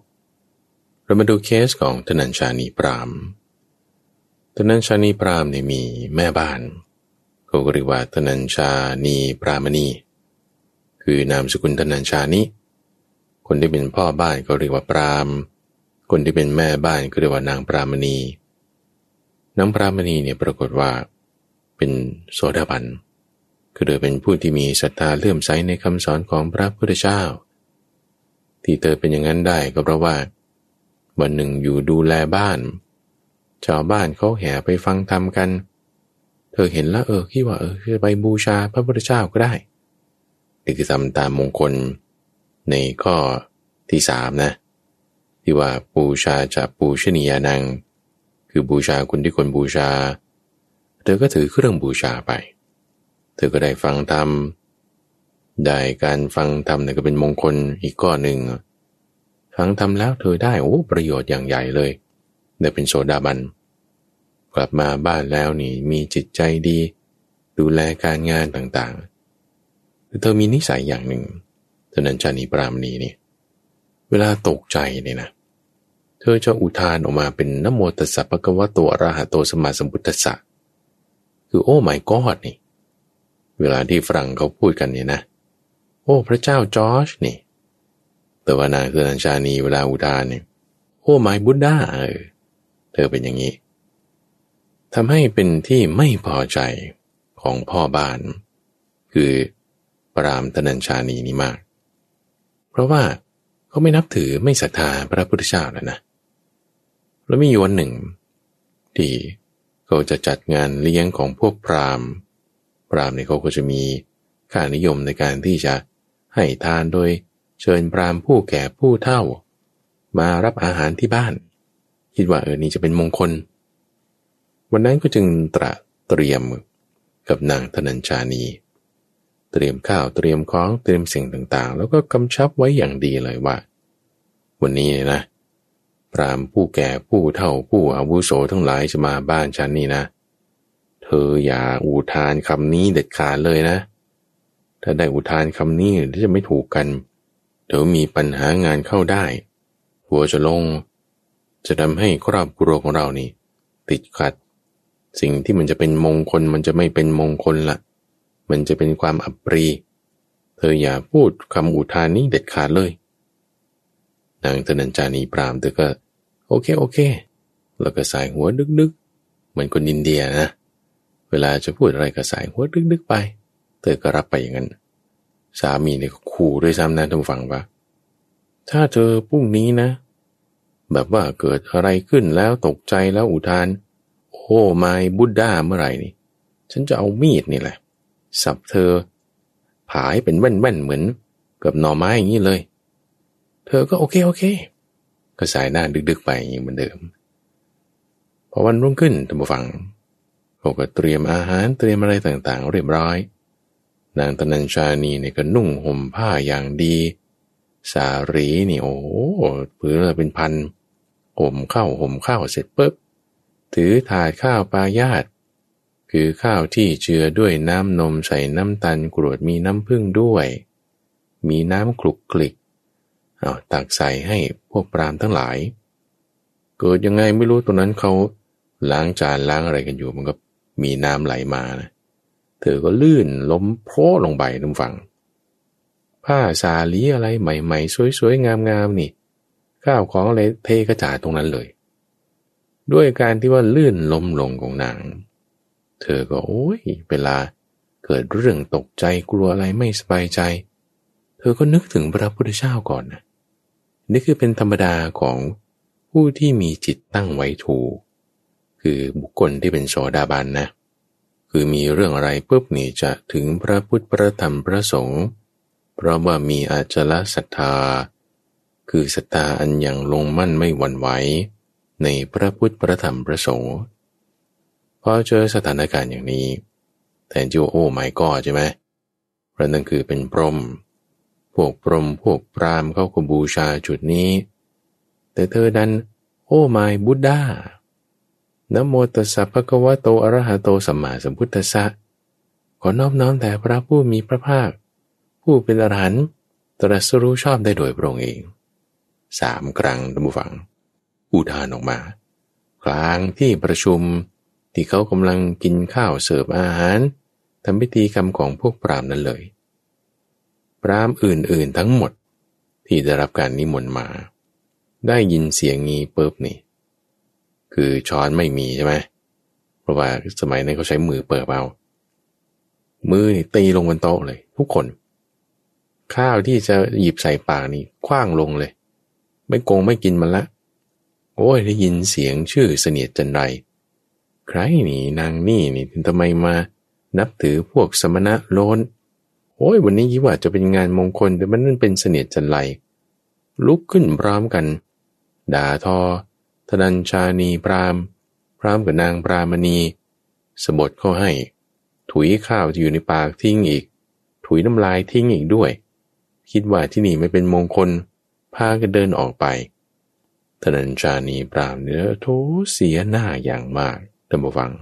[SPEAKER 1] เรามาดูเคสของธนัญชานีปราม ธนัญชานีปรามเนี่ยมีแม่บ้านเขาเรียกว่าธนัญชานีปรามณี คือนามสกุลธนัญชานี้คนที่เป็นพ่อบ้านก็เรียกว่าปรามคนที่เป็นแม่บ้านก็เรียกว่านางปรามณี นางปรามณีเนี่ยปรากฏว่าเป็นโสดาบัน คือเธอเป็นผู้ที่มีศรัทธาเลื่อมใสในคำสอนของพระพุทธเจ้า ที่เธอเป็นอย่างนั้นได้ก็เพราะว่าวันหนึ่งอยู่ดูแลบ้าน ชาวบ้านเขาแห่ไปฟังธรรมกัน เธอเห็นแล้วเออคิดว่าเออจะไปบูชาพระพุทธเจ้าก็ได้นี่คือทำตามมงคล ในข้อที่สามนะ ที่ว่าบูชาจะปูชนียานัง คือบูชาคุณที่คนบูชา เธอก็ถือเครื่องบูชาไป เธอก็ได้ฟังธรรม ได้การฟังธรรมเนี่ยก็เป็นมงคลอีกก้อหนึ่งฟังธรรมแล้วเธอได้โอ้ประโยชน์อย่างใหญ่เลย ได้เป็นโสดาบัน กลับมาบ้านแล้วนี่มีจิตใจดี ดูแลการงานต่างๆเธอมีนิสัยอย่างหนึ่งเท่านั้นชานีปรามณีนี่ เวลาตกใจเนี่ยนะ เธอจะอุทานออกมาเป็นนโมตัสสะปะกวะโตอระหะโตสมาสมพุทธัสสะคือโอ้ไม่กอดนี่ เวลาที่ฝรั่งเขาพูดกันเนี่ยนะ โอ้พระเจ้าจอร์จนี่แต่ว่านางคือนันชานีเวลาอุทานเนี่ยโอ้ไม่บุตดาเออ เธอเป็นอย่างนี้ทำให้เป็นที่ไม่พอใจของพ่อบ้าน คือปรามตนัญชานีนี่มาก เพราะว่าเขาไม่นับถือไม่ศรัทธาพระพุทธเจ้าแล้วนะ แล้วมีวันหนึ่ง ที่เขาจะจัดงานเลี้ยงของพวกพรามณ์พรามณ์เนี่ยเขาก็จะมีค่านิยมในการที่จะให้ทานโดยเชิญพรามผู้แก่ผู้เฒ่า มารับอาหารที่บ้าน คิดว่าเออนี่จะเป็นมงคล วันนั้นก็จึงตระเตรียมกับนางธนัญชานีเตรียมข้าวเตรียมของเตรียมสิ่งต่างๆ แล้วก็กำชับไว้อย่างดีเลยว่า วันนี้นะพรามผู้แก่ผู้เฒ่าผู้อาวุโสทั้งหลายจะมาบ้านฉันนี่นะ เธออย่าอุทานคำนี้เด็ดขาดเลยนะ ถ้าได้อุทานคำนี้จะไม่ถูกกัน เดี๋ยวมีปัญหางานเข้าได้หัวจะลง จะทำให้ครอบครัวของเรานี่ ติดขัด สิ่งที่มันจะเป็นมงคลมันจะไม่เป็นมงคลละมันจะเป็นความอับปรี เธออย่าพูดคำอุทานนี้เด็ดขาดเลยนางธนัญจานีปรามเธอก็ โอเคโอเค แล้วก็สายหัวดึกๆ เหมือนคนอินเดียนะ เวลาจะพูดอะไรก็สายหัวดึกๆไป เธอก็รับไปอย่างนั้น สามีเนี่ยขู่ด้วยซ้ำนะท่านฟังว่าถ้าเธอพรุ่งนี้นะ แบบว่าเกิดอะไรขึ้นแล้วตกใจแล้วอุทาน โอ้ไม่บุดด้าเมื่อไหร่นี่ ฉันจะเอามีดนี่แหละ สับเธอ ผายเป็นแว่นๆเหมือนกับหน่อไม้อย่างนี้เลย เธอก็โอเคโอเค ก็สายหน้าดึกๆไปอย่างเหมือนเดิม พอวันรุ่งขึ้นท่านผู้ฟังเขาก็เตรียมอาหารเตรียมอะไรต่างๆ เรียบร้อย นางตนัญชานีเนี่ยก็นุ่งห่มผ้าอย่างดี สารีนี่โอ้พื้นเป็นพัน ห่มข้าวห่มข้าวเสร็จปุ๊บถือถาดข้าวปลายาตคือข้าวที่เจือด้วยน้ำนมใส่น้ำตาลกรวดมีน้ำผึ้งด้วย มีน้ำคลุกคลิกเอาตักใส่ให้พวกปรามทั้งหลาย เกิดยังไงไม่รู้ตรงนั้นเขาล้างจานล้างอะไรกันอยู่มันก็มีน้ำไหลมานะเธอก็ลื่นล้มโพลงไปทุกฝั่งผ้าสาลีอะไรใหม่ ๆ สวยๆงามๆนี่ ข้าวของอะไรเทกระจาดตรงนั้นเลย ด้วยการที่ว่าลื่นล้มลงของนาง เธอก็โอ้ยเวลาเกิดเรื่องตกใจกลัวอะไรไม่สบายใจ เธอก็นึกถึงพระพุทธเจ้าก่อนนะนี่คือเป็นธรรมดาของผู้ที่มีจิตตั้งไว้ถูก คือบุคคลที่เป็นโสดาบันนะ คือมีเรื่องอะไรปุ๊บนี่จะถึงพระพุทธพระธรรมพระสงฆ์เพราะว่ามีอาจละศรัทธา คือศรัทธาอันยังลงมั่นไม่หวั่นไหวในพระพุทธพระธรรมพระสงฆ์พอเจอสถานการณ์อย่างนี้แทนที่ว่าโอ้ไม่ก็ใช่ไหมเพราะนั่นคือเป็นพรหมพวกพรหมพวกพรามเขาก็บูชาจุดนี้ แต่เธอดันโอ้ไม่บุตดานโมตัสสะภะคะวะโตอะระหะโตสัมมาสัมพุทธัสสะขอนอบน้อมแต่พระผู้มีพระภาค ผู้เป็นอรหันต์ตรัสรู้ชอบได้โดยพระองค์เอง สามครั้งท่านผู้ฟัง อุทานออกมา กลางที่ประชุมที่เขากำลังกินข้าวเสิร์ฟอาหารทำพิธีกรรมของพวกปรามนั้นเลย ปรามอื่นๆทั้งหมดที่ได้รับการนิมนต์มา ได้ยินเสียงงี้ปุ๊บนี่ คือช้อนไม่มีใช่ไหมเพราะว่าสมัยนั้นเขาใช้มือเปิดเอามือนี่ตีลงบนโต๊ะเลย ทุกคน ข้าวที่จะหยิบใส่ปากนี่คว้างลงเลย ไม่โกงไม่กินมันละ โอ้ยได้ยินเสียงชื่อเสนียดจันไร ใครนี่นางนี่นี่ทำไมมานับถือพวกสมณะโลนโอ้ยวันนี้ยิ่ว่าจะเป็นงานมงคลแต่มันนั่นเป็นเสนียดจันไร ลุกขึ้นพร้อมกัน ด่าทอธนัญชานีพรามพร้อมกับนางปรามณีสบทเขาให้ ถุยข้าวที่อยู่ในปากทิ้งอีก ถุยน้ำลายทิ้งอีกด้วย คิดว่าที่นี่ไม่เป็นมงคล พากันเดินออกไปธนัญชานีปรามเนื้อโถเสียหน้าอย่างมากท่านผู้ฟัง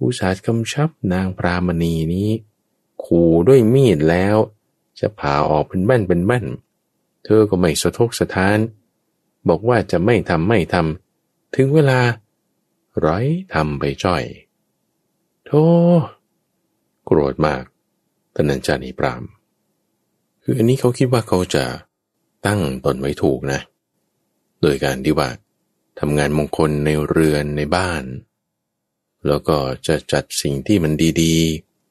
[SPEAKER 1] อุสาห์กำชับนางปรามณีนี้ ขู่ด้วยมีดแล้ว จะผ่าออกเป็นแม่นเป็นแม่น เธอก็ไม่สะทกสะท้าน บอกว่าจะไม่ทำไม่ทำถึงเวลา ร้อยทำไปจ้อยโธ่โกรธมากตนัญจานีปรามคืออันนี้เขาคิดว่าเขาจะ ตั้งตนไว้ถูกนะ โดยการที่ว่าทำงานมงคลในเรือนในบ้าน แล้วก็จะจัดสิ่งที่มันดี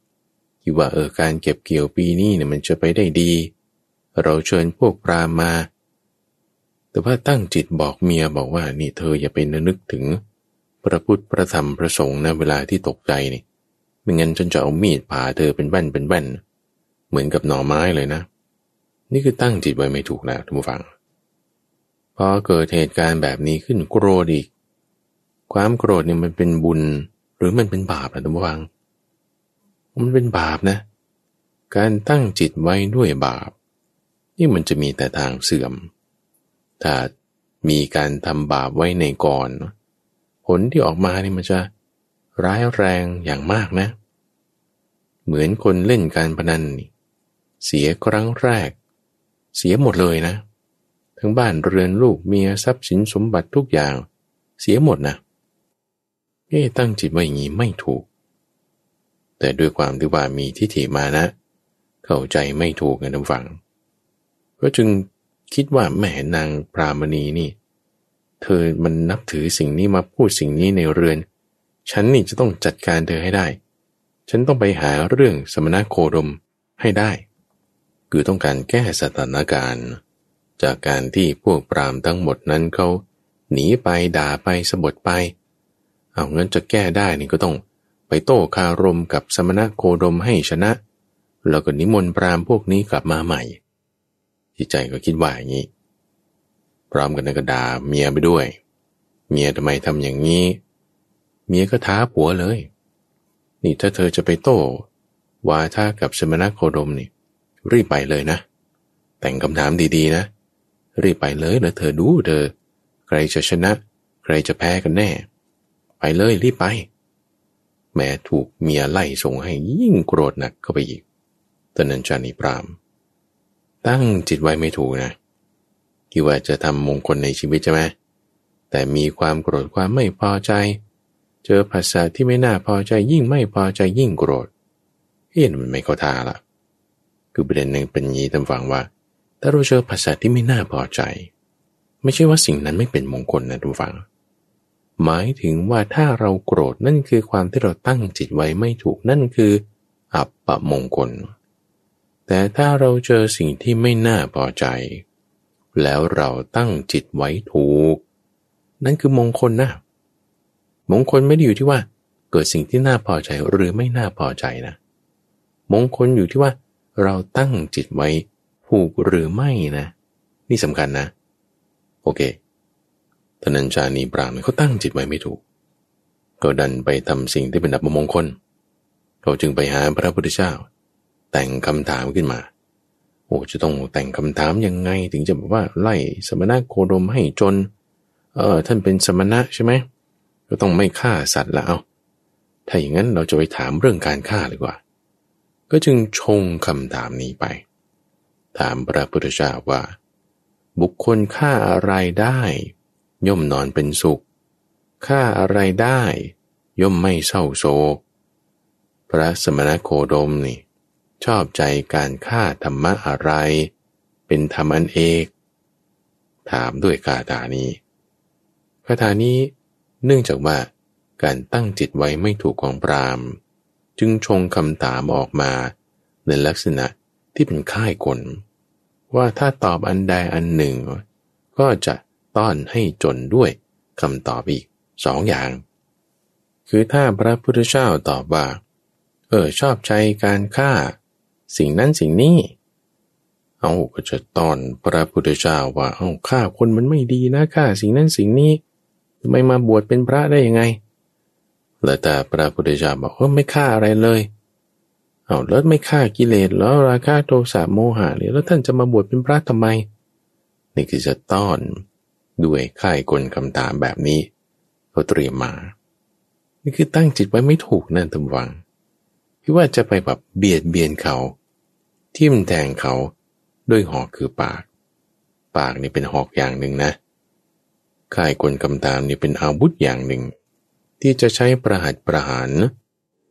[SPEAKER 1] ๆคิดว่าเออการเก็บเกี่ยวปีนี้เนี่ยมันจะไปได้ดี เราเชิญพวกปรามมา แต่ว่าตั้งจิตบอกเมียบอกว่านี่เธออย่าไปนึกถึงพระพุทธพระธรรมพระสงฆ์นะเวลาที่ตกใจนี่ไม่งั้นฉันจะเอามีดผ่าเธอเป็นแว่นเป็นแว่น เหมือนกับหน่อไม้เลยนะ นี่คือตั้งจิตไว้ไม่ถูกแล้วท่านผู้ฟังพอเกิดเหตุการณ์แบบนี้ขึ้นโกรธอีก ความโกรธเนี่ยมันเป็นบุญ หรือมันเป็นบาปนะท่านผู้ฟัง มันเป็นบาปนะ การตั้งจิตไว้ด้วยบาป นี่มันจะมีแต่ทางเสื่อม ถ้ามีการทำบาปไว้ในก่อน ผลที่ออกมานี่มันจะร้ายแรงอย่างมากนะ เหมือนคนเล่นการพนัน เสียครั้งแรก เสียหมดเลยนะ ทั้งบ้านเรือนลูกเมียทรัพย์สินสมบัติทุกอย่าง เสียหมดนะ เอ๊ตั้งจิตไว้อย่างนี้ไม่ถูก แต่ด้วยความที่ว่ามีทิฏฐิมานะ เข้าใจไม่ถูกกันทั้งฝัง ก็จึงคิดว่าแม่นางพรามณีนี่ เธอมันนับถือสิ่งนี้มาพูดสิ่งนี้ในเรือน ฉันนี่จะต้องจัดการเธอให้ได้ ฉันต้องไปหาเรื่องสมณะโคดมให้ได้ คือต้องการแก้สถานการณ์ จากการที่พวกปรามทั้งหมดนั้นเขาหนีไปด่าไปสบทไป เอางั้นจะแก้ได้นี่ก็ต้องไปโต้คารมกับสมณะโคดมให้ชนะ แล้วก็นิมนต์ปรามพวกนี้กลับมาใหม่จิตใจก็คิดว่าอย่างนี้ พร้อมกันก็ด่าเมียไปด้วย เมียทำไมทำอย่างนี้ เมียก็ท้าผัวเลย นี่ถ้าเธอจะไปโต้วาท่ากับสมณะโคดมนี่ รีบไปเลยนะ แต่งคำถามดีๆนะ รีบไปเลยแล้วเธอดูเธอ ใครจะชนะ ใครจะแพ้กันแน่ ไปเลยรีบไป แม้ถูกเมียไล่ส่งให้ยิ่งโกรธหนักเข้าไปอีกตอนนั้นจานีปราม ตั้งจิตไว้ไม่ถูกนะคิดว่าจะทำมงคลในชีวิตใช่ไหมแต่มีความโกรธความไม่พอใจ เจอภาษาที่ไม่น่าพอใจยิ่งไม่พอใจยิ่งโกรธเห็นมันไม่เข้าท่าละ คือประเด็นหนึ่งเป็นยี้ตำฟังว่า ถ้าเราเจอภาษาที่ไม่น่าพอใจ ไม่ใช่ว่าสิ่งนั้นไม่เป็นมงคลนะทุกฝัง หมายถึงว่าถ้าเราโกรธนั่นคือความที่เราตั้งจิตไว้ไม่ถูกนั่นคือ อับปะมงคล แต่ถ้าเราเจอสิ่งที่ไม่น่าพอใจ แล้วเราตั้งจิตไว้ถูก นั่นคือมงคลนะ มงคลไม่ได้อยู่ที่ว่า เกิดสิ่งที่น่าพอใจหรือไม่น่าพอใจนะ มงคลอยู่ที่ว่า เราตั้งจิตไว้ผูกหรือไม่นะ นี่สำคัญนะ โอเคทนัญชานีปรามเขาตั้งจิตไว้ไม่ถูก ก็ดันไปทำสิ่งที่เป็นดับมงคล เขาจึงไปหาพระพุทธเจ้า แต่งคำถามขึ้นมา โอ้จะต้องแต่งคำถามยังไง ถึงจะบอกว่าไล่สมณะโคดมให้จน เออท่านเป็นสมณะใช่ไหมก็ต้องไม่ฆ่าสัตว์แล้วถ้าอย่างนั้นเราจะไปถามเรื่องการฆ่าเลยว่า ก็จึงชงคำถามนี้ไป ถามพระพุทธเจ้าว่า บุคคลฆ่าอะไรได้ ย่อมนอนเป็นสุขฆ่าอะไรได้ ย่อมไม่เศร้าโศก พระสมณโคดมนี่ชอบใจการฆ่าธรรมะอะไร เป็นธรรมอันเอก ถามด้วยคาถานี้คาถานี้เนื่องจากว่าการตั้งจิตไว้ไม่ถูกของปราม จึงชงคำถามออกมาในลักษณะที่เป็นค่ายกล ว่าถ้าตอบอันใดอันหนึ่ง ก็จะต้อนให้จนด้วยคำตอบอีกสองอย่าง คือถ้าพระพุทธเจ้าตอบว่า เออชอบใจการฆ่า สิ่งนั้นสิ่งนี้ เอาก็จะต้อนพระพุทธเจ้าว่าเอาฆ่าคนมันไม่ดีนะฆ่าสิ่งนั้นสิ่งนี้ทำไมมาบวชเป็นพระได้ยังไง แล้วแต่พระพุทธเจ้าบอกว่าไม่ฆ่าอะไรเลยเอาแล้วไม่ฆ่ากิเลสแล้วราคะโทสะโมหะเนี่ยแล้วท่านจะมาบวชเป็นพระทำไม นี่คือจะต้อนด้วยค่ายกลคำถามแบบนี้เขาเตรียมมา นี่คือตั้งจิตไว้ไม่ถูกนั่นตำวังพี่ว่าจะไปแบบเบียดเบียนเขา ทิ่มแทงเขาด้วยหอกคือปาก ปากนี่เป็นหอกอย่างหนึ่งนะค่ายกลคำถามนี่เป็นอาวุธอย่างหนึ่ง ที่จะใช้ประหัตประหาร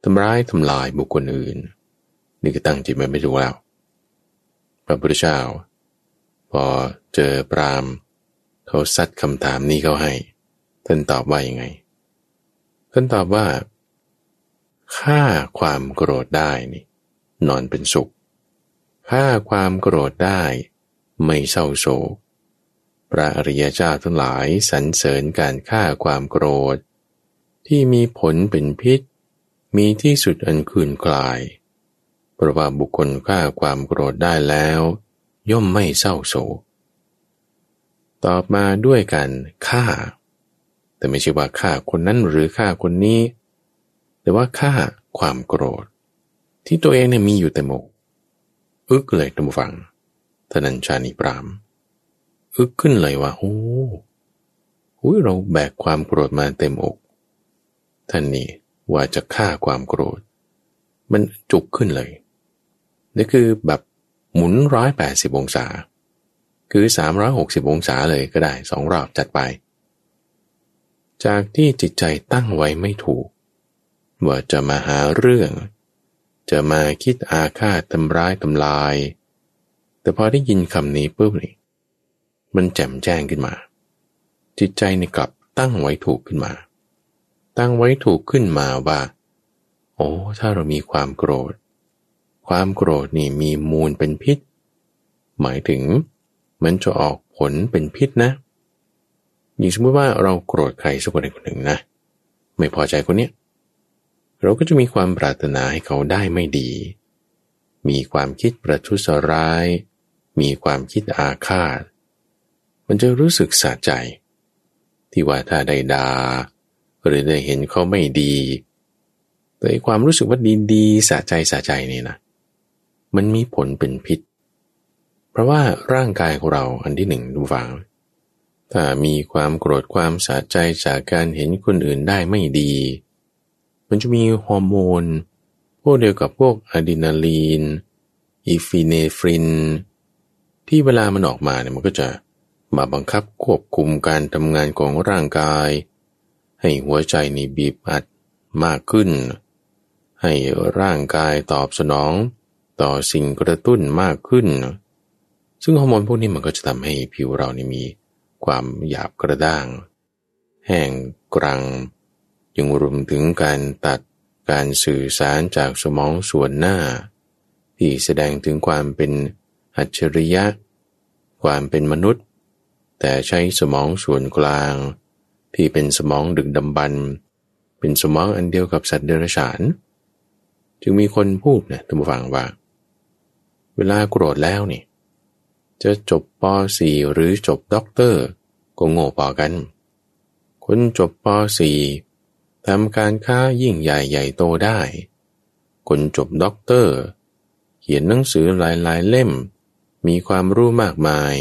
[SPEAKER 1] ทำร้ายทำลายบุคคลอื่น นี่ก็ตั้งจิตไว้ไม่ถูกแล้วพระพุทธเจ้าพอเจอปรามเขาซัดคำถามนี้เขาให้ ท่านตอบว่ายังไง ท่านตอบว่าฆ่าความโกรธได้นี่ นอนเป็นสุขฆ่าความโกรธได้ไม่เศร้าโศกพระอริยเจ้าทั้งหลายสรรเสริญการฆ่าความโกรธ ที่มีผลเป็นพิษ มีที่สุดอันคืนกลาย เพราะว่าบุคคลฆ่าความโกรธได้แล้ว ย่อมไม่เศร้าโศกตอบมาด้วยกันฆ่า แต่ไม่ใช่ว่าฆ่าคนนั้นหรือฆ่าคนนี้ แต่ว่าฆ่าความโกรธ ที่ตัวเองเนี่ยมีอยู่แต่หมก อึกเลยทุกฝังทนัญชานิปรามอึกขึ้นเลยว่าโอ้โหเราแบกความโกรธมาเต็มอก ท่านนี้ว่าจะฆ่าความโกรธ มันจุกขึ้นเลยนี่คือแบบหมุนร้อยแปดสิบองศา คือสามร้อยหกสิบองศาเลยก็ได้สองรอบจัดไป จากที่จิตใจตั้งไว้ไม่ถูก ว่าจะมาหาเรื่อง จะมาคิดอาฆาตทำร้ายทำลาย แต่พอได้ยินคำนี้ปุ๊บนี่มันแจ่มแจ้งขึ้นมา จิตใจนี่กลับตั้งไว้ถูกขึ้นมา ตั้งไว้ถูกขึ้นมาว่า โอ้ถ้าเรามีความโกรธ ความโกรธนี่มีมูลเป็นพิษ หมายถึงมันจะออกผลเป็นพิษนะอย่างสมมติว่าเราโกรธใครสักคนคนหนึ่งนะ ไม่พอใจคนเนี้ยเราก็จะมีความปรารถนาให้เขาได้ไม่ดี มีความคิดประทุษร้าย มีความคิดอาฆาต มันจะรู้สึกสะใจ ที่ว่าถ้าได้ดา หรือได้เห็นเขาไม่ดีแต่ความรู้สึกว่าดีดีสะใจสะใจนี่นะ มันมีผลเป็นพิษ เพราะว่าร่างกายของเราอันที่หนึ่งดูฟังถ้ามีความโกรธความสะใจจากการเห็นคนอื่นได้ไม่ดี มันจะมีฮอร์โมน พวกเดียวกับพวกอะดรีนาลีนอีฟีเนฟริน ที่เวลามันออกมาเนี่ยมันก็จะมาบังคับควบคุมการทำงานของร่างกาย ให้หัวใจนี่บีบอัดมากขึ้น ให้ร่างกายตอบสนอง ต่อสิ่งกระตุ้นมากขึ้น ซึ่งฮอร์โมนพวกนี้มันก็จะทำให้ผิวเรานี่มีความหยาบกระด้าง แห้งกรังยังรวมถึงการตัดการสื่อสารจากสมองส่วนหน้า ที่แสดงถึงความเป็นอัจฉริยะ ความเป็นมนุษย์ แต่ใช้สมองส่วนกลาง ที่เป็นสมองดึกดำบรรเป็นสมองอันเดียวกับสัตว์เดรัจฉาน จึงมีคนพูดนะท่านผู้ฟังว่า เวลาโกรธแล้วนี่ จะจบป .4 หรือจบด็อกเตอร์ก็โง่พอกัน คนจบป.4 ทำการค้ายิ่งใหญ่ใหญ่โตได้ คนจบด็อกเตอร์ เขียนหนังสือหลายๆเล่ม มีความรู้มากมาย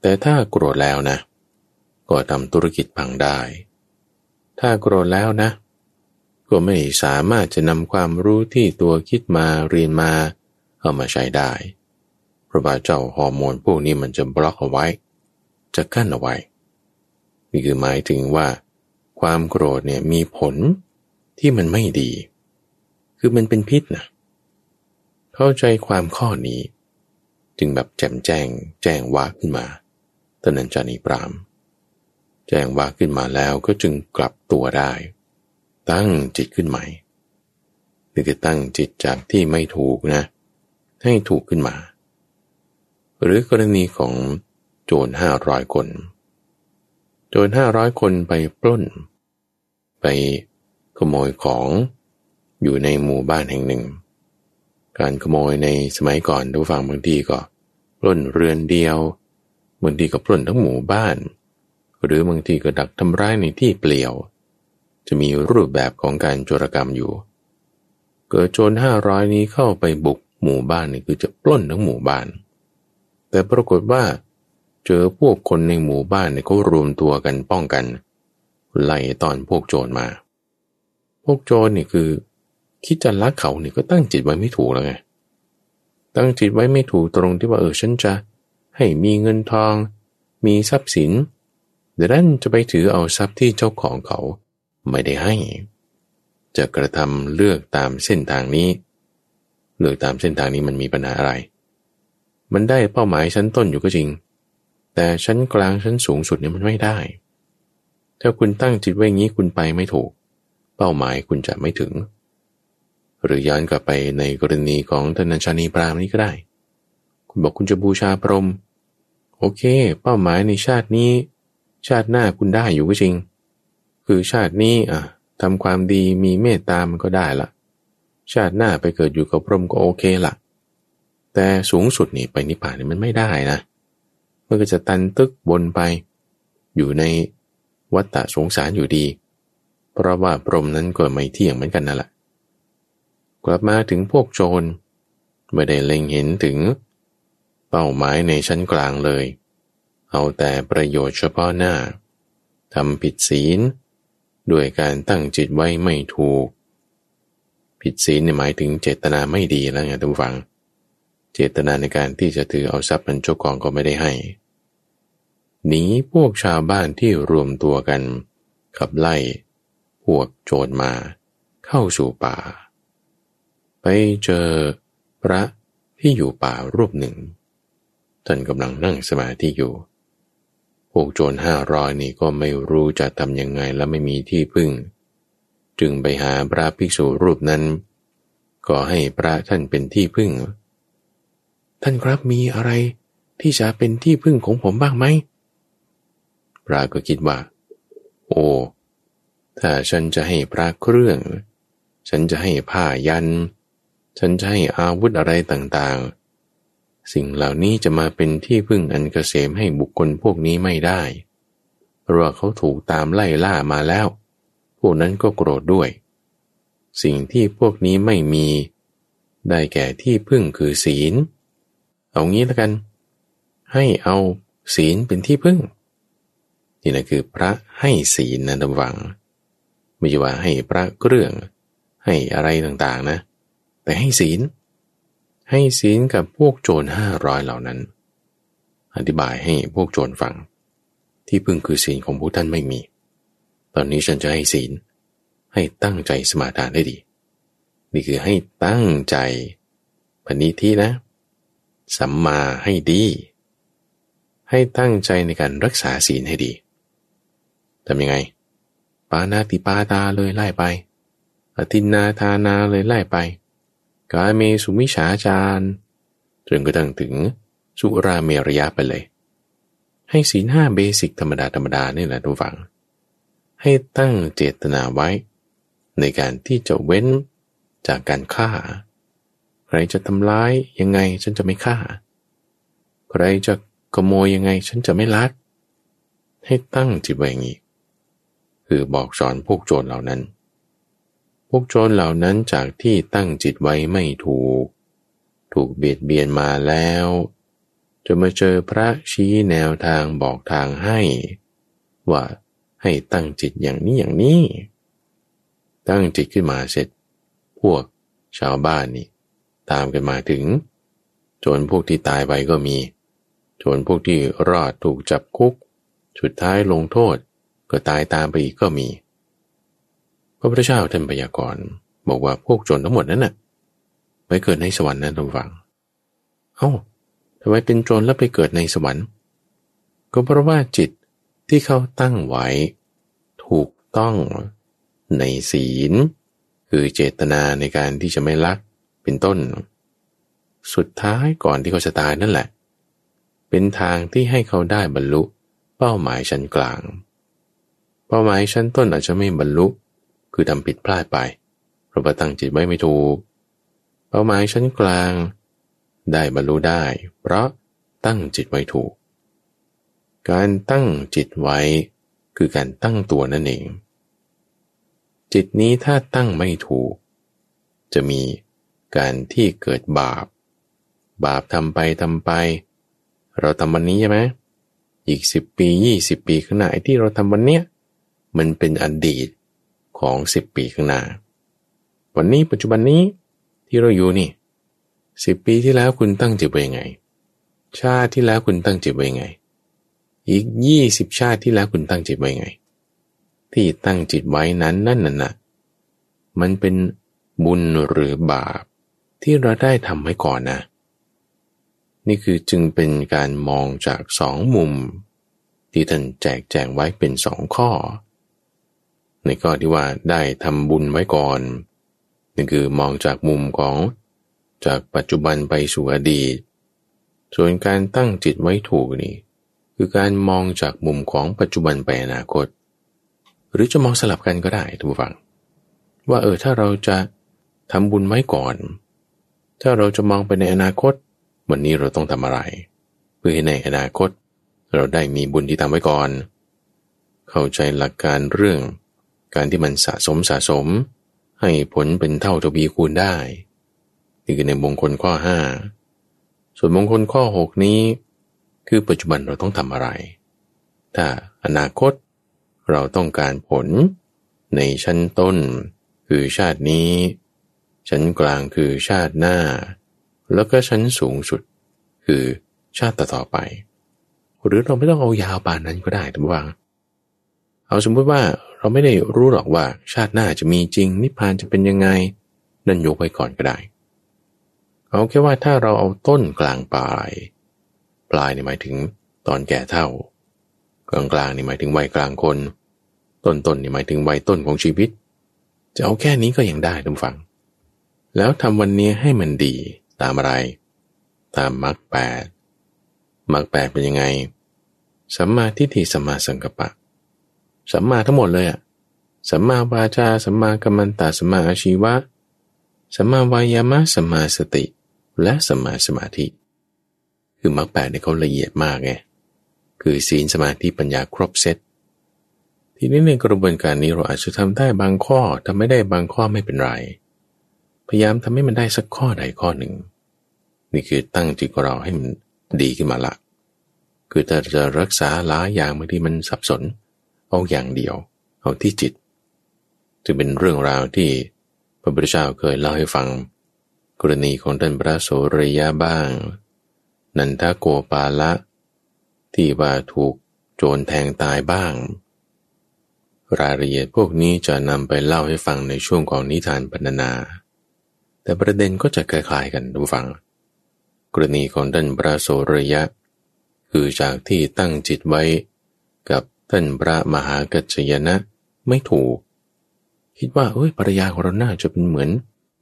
[SPEAKER 1] แต่ถ้าโกรธแล้วนะ ก็ทำธุรกิจพังได้ ถ้าโกรธแล้วนะ ก็ไม่สามารถจะนำความรู้ที่ตัวคิดมาเรียนมา เอามาใช้ได้ เพราะว่าเจ้าฮอร์โมนพวกนี้มันจะบล็อกเอาไว้ จะกั้นเอาไว้ นี่คือหมายถึงว่า ความโกรธเนี่ยมีผลที่มันไม่ดี คือมันเป็นพิษนะเข้าใจความข้อนี้ จึงแบบแจ่มแจ้งแจ้งว่าขึ้นมาตอนนั้นจานีปราม แจ้งว่าขึ้นมาแล้วก็จึงกลับตัวได้ ตั้งจิตขึ้นใหม่นี่คือตั้งจิตจากที่ไม่ถูกนะ ให้ถูกขึ้นมา หรือกรณีของโจรห้าร้อยคน โจรห้าร้อยคนไปปล้น ไปขโมยของอยู่ในหมู่บ้านแห่งหนึ่ง การขโมยในสมัยก่อนดูฟังบางทีก็ปล้นเรือนเดียวบางทีก็ปล้นทั้งหมู่บ้าน หรือบางทีก็ดักทำร้ายในที่เปลี่ยว จะมีรูปแบบของการโจรกรรมอยู่ เกิดโจรห้าร้อยนี้เข้าไปบุกหมู่บ้านนี่คือจะปล้นทั้งหมู่บ้าน แต่ปรากฏว่า เจอพวกคนในหมู่บ้านเนี่ยเขารวมตัวกันป้องกัน ไล่ตอนพวกโจรมา พวกโจรนี่คือคิดจะลักเขาเนี่ยก็ตั้งจิตไว้ไม่ถูกแล้วไง ตั้งจิตไว้ไม่ถูกตรงที่ว่าเออฉันจะให้มีเงินทอง มีทรัพย์สินเดี๋ยวนั้นจะไปถือเอาทรัพย์ที่เจ้าของเขาไม่ได้ให้ จะกระทำเลือกตามเส้นทางนี้ เลือกตามเส้นทางนี้มันมีปัญหาอะไร มันได้เป้าหมายชั้นต้นอยู่ก็จริง แต่ชั้นกลางชั้นสูงสุดเนี่ยมันไม่ได้ ถ้าคุณตั้งจิตไว้งี้คุณไปไม่ถูก เป้าหมายคุณจะไม่ถึง หรือย้อนกลับไปในกรณีของธนัญชานีปรามนี้ก็ได้ คุณบอกคุณจะบูชาพรหมโอเค เป้าหมายในชาตินี้ ชาติหน้าคุณได้อยู่ก็จริง คือชาตินี้อะทำความดีมีเมตตามันก็ได้ละชาติหน้าไปเกิดอยู่กับพรหมก็โอเคละแต่สูงสุดนี่ไปนิพพานนี่มันไม่ได้นะมันก็จะตันตึกบนไป อยู่ในวัฏฏะสงสารอยู่ดี เพราะว่าพรหมนั้นก็ไม่เที่ยงเหมือนกันนั่นแหละกลับมาถึงพวกโจรไม่ได้เล็งเห็นถึงเป้าหมายในชั้นกลางเลย เอาแต่ประโยชน์เฉพาะหน้าทำผิดศีล ด้วยการตั้งจิตไว้ไม่ถูก ผิดศีลหมายถึงเจตนาไม่ดีแล้วไงทุกฝัง เจตนาในการที่จะถือเอาทรัพย์เป็นเจ้าของก็ไม่ได้ให้หนีพวกชาวบ้านที่รวมตัวกันขับไล่พวกโจรมา เข้าสู่ป่า ไปเจอพระที่อยู่ป่ารูปหนึ่งท่านกำลังนั่งสมาธิอยู่ พวกโจรห้าร้อยนี่ก็ไม่รู้จะทำยังไงและไม่มีที่พึ่ง จึงไปหาพระภิกษุรูปนั้นก็ให้พระท่านเป็นที่พึ่ง ท่านครับมีอะไรที่จะเป็นที่พึ่งของผมบ้างไหม พระก็คิดว่า โอ้ ถ้าฉันจะให้พระเครื่อง ฉันจะให้ผ้ายัน ฉันจะให้อาวุธอะไรต่างๆ สิ่งเหล่านี้จะมาเป็นที่พึ่งอันเกษมให้บุคคลพวกนี้ไม่ได้ เพราะว่าเขาถูกตามไล่ล่ามาแล้ว พวกนั้นก็โกรธด้วย สิ่งที่พวกนี้ไม่มี ได้แก่ที่พึ่งคือศีล เอางี้แล้วกัน ให้เอาศีลเป็นที่พึ่ง นี่นะคือพระให้ศีลนะดำวัง ไม่ใช่ว่าให้พระเครื่อง ให้อะไรต่างๆนะ แต่ให้ศีล ให้ศีลกับพวกโจรห้าร้อยเหล่านั้น อธิบายให้พวกโจรฟัง ที่พึ่งคือศีลของพวกท่านไม่มี ตอนนี้ฉันจะให้ศีล ให้ตั้งใจสมาทานได้ดี นี่คือให้ตั้งใจปณิทินะ สัมมาให้ดี ให้ตั้งใจในการรักษาศีลให้ดีทำยังไง ปานาติปาตาเลยไล่ไปอตินนาทานาเลยไล่ไป กาเมสุมิฉาจารจนกระทั่งถึงสุราเมรยะไปเลย ให้ศีลห้าเบสิกธรรมดาธรรมดานี่แหละทุกฝัง ให้ตั้งเจตนาไว้ ในการที่จะเว้นจากการฆ่า ใครจะทำร้ายยังไงฉันจะไม่ฆ่า ใครจะขโมยยังไงฉันจะไม่ลัก ให้ตั้งจิตไว้อย่างนี้ คือบอกสอนพวกโจรเหล่านั้น พวกโจรเหล่านั้นจากที่ตั้งจิตไว้ไม่ถูก ถูกเบียดเบียนมาแล้ว จะมาเจอพระชี้แนวทางบอกทางให้ ว่าให้ตั้งจิตอย่างนี้อย่างนี้ ตั้งจิตขึ้นมาเสร็จ พวกชาวบ้านนี่ ตามกันมาถึง โจรพวกที่ตายไปก็มี โจรพวกที่รอดถูกจับคุก สุดท้ายลงโทษก็ตายตามไปอีกก็มี พระพุทธเจ้าท่านพยากรณ์บอกว่าพวกโจรทั้งหมดนั้นน่ะไปเกิดในสวรรค์นั้นทุกฝัง เอา้าทำไมเป็นโจรแล้วไปเกิดในสวรรค์ ก็เพราะว่าจิตที่เขาตั้งไว้ ถูกต้องในศีล คือเจตนาในการที่จะไม่ลักเป็นต้น สุดท้ายก่อนที่เขาจะตายนั่นแหละ เป็นทางที่ให้เขาได้บรรลุเป้าหมายชั้นกลาง เป้าหมายชั้นต้นอาจจะไม่บรรลุ คือทำผิดพลาดไปเพราะว่าตั้งจิตไว้ไม่ถูกเป้าหมายชั้นกลาง ได้บรรลุได้ เพราะตั้งจิตไว้ถูก การตั้งจิตไว้ คือการตั้งตัวนั่นเอง จิตนี้ถ้าตั้งไม่ถูก จะมีการที่เกิดบาป บาปทำไปทำไป เราทำวันนี้ใช่ไหมอีกสิบปียี่สิบปีข้างหน้าที่เราทำวันเนี้ยมันเป็นอดีต ของสิบปีข้างหน้า วันนี้ปัจจุบันนี้ที่เราอยู่นี่สิบปีที่แล้วคุณตั้งจิตไว้ยังไง ชาติที่แล้วคุณตั้งจิตไว้ยังไง อีกยี่สิบชาติที่แล้วคุณตั้งจิตไว้ยังไง ที่ตั้งจิตไว้นั้นนั่นน่ะนะมันเป็นบุญหรือบาปที่เราได้ทำไว้ก่อนนะ นี่คือจึงเป็นการมองจากสองมุม ที่ท่านแจกแจงไว้เป็นสองข้อ ในข้อที่ว่าได้ทำบุญไว้ก่อนนี่คือมองจากมุมของจากปัจจุบันไปสู่อดีต ส่วนการตั้งจิตไว้ถูกนี่คือการมองจากมุมของปัจจุบันไปอนาคต หรือจะมองสลับกันก็ได้ทุกฝังว่าเออถ้าเราจะทำบุญไว้ก่อน ถ้าเราจะมองไปในอนาคต วันนี้เราต้องทำอะไร เพื่อให้ในอนาคต เราได้มีบุญที่ทำไว้ก่อน เข้าใจหลักการเรื่อง การที่มันสะสมสะสม ให้ผลเป็นเท่าทวีคูณได้ นี่คือในมงคลข้อห้าส่วนมงคลข้อหกนี้ คือปัจจุบันเราต้องทำอะไร ถ้าอนาคตเราต้องการผลในชั้นต้น คือชาตินี้ ชั้นกลางคือชาติหน้า แล้วก็ชั้นสูงสุด คือชาติต่อไป หรือเราไม่ต้องเอายาวปานนั้นก็ได้ทุกว่า เอาสมมติว่าเราไม่ได้รู้หรอกว่าชาติหน้าจะมีจริง นิพพานจะเป็นยังไง นั่นยกไว้ก่อนก็ได้ เอาแค่ว่าถ้าเราเอาต้นกลางปลาย ปลายนี่หมายถึงตอนแก่เท่า กลางกลางนี่หมายถึงวัยกลางคน ต้นต้นนี่หมายถึงวัยต้นของชีวิต จะเอาแค่นี้ก็ยังได้ทุกฝัง แล้วทำวันนี้ให้มันดีตามอะไร ตามมรรคแปดมรรคแปดเป็นยังไงสัมมาทิฏฐิสัมมาสังกัปปะ สัมมาทั้งหมดเลยอะสัมมาวาจาสัมมากัมมันตาสัมมาอาชีวะ สัมมาวายามะสัมมาสติ และสัมมาสมาธิ คือมรรคแปดเนี่ยเขาละเอียดมากไงคือศีลสมาธิปัญญาครบเซตทีนี้ในกระบวนการนี้เราอาจจะทำได้บางข้อทำไม่ได้บางข้อไม่เป็นไร พยายามทำให้มันได้สักข้อใดข้อหนึ่ง นี่คือตั้งจิตของเราให้มันดีขึ้นมาละคือถ้าจะรักษาหลายอย่างบางทีมันสับสน เอาอย่างเดียว เอาที่จิตจะเป็นเรื่องราวที่พระพุทธเจ้าเคยเล่าให้ฟัง กรณีของท่านพระโสริยะบ้าง นันทโกปาละ ที่ว่าถูกโจรแทงตายบ้าง รายละเอียดพวกนี้จะนำไปเล่าให้ฟังในช่วงของนิทานปรรณนา แต่ประเด็นก็จะคล้ายๆกันดูฟัง กรณีของท่านพระโสรยะ คือจากที่ตั้งจิตไว้กับ ท่านพระมหากัจจยนะไม่ถูก คิดว่าเอ้ยภรรยาของเราน่าจะเป็นเหมือน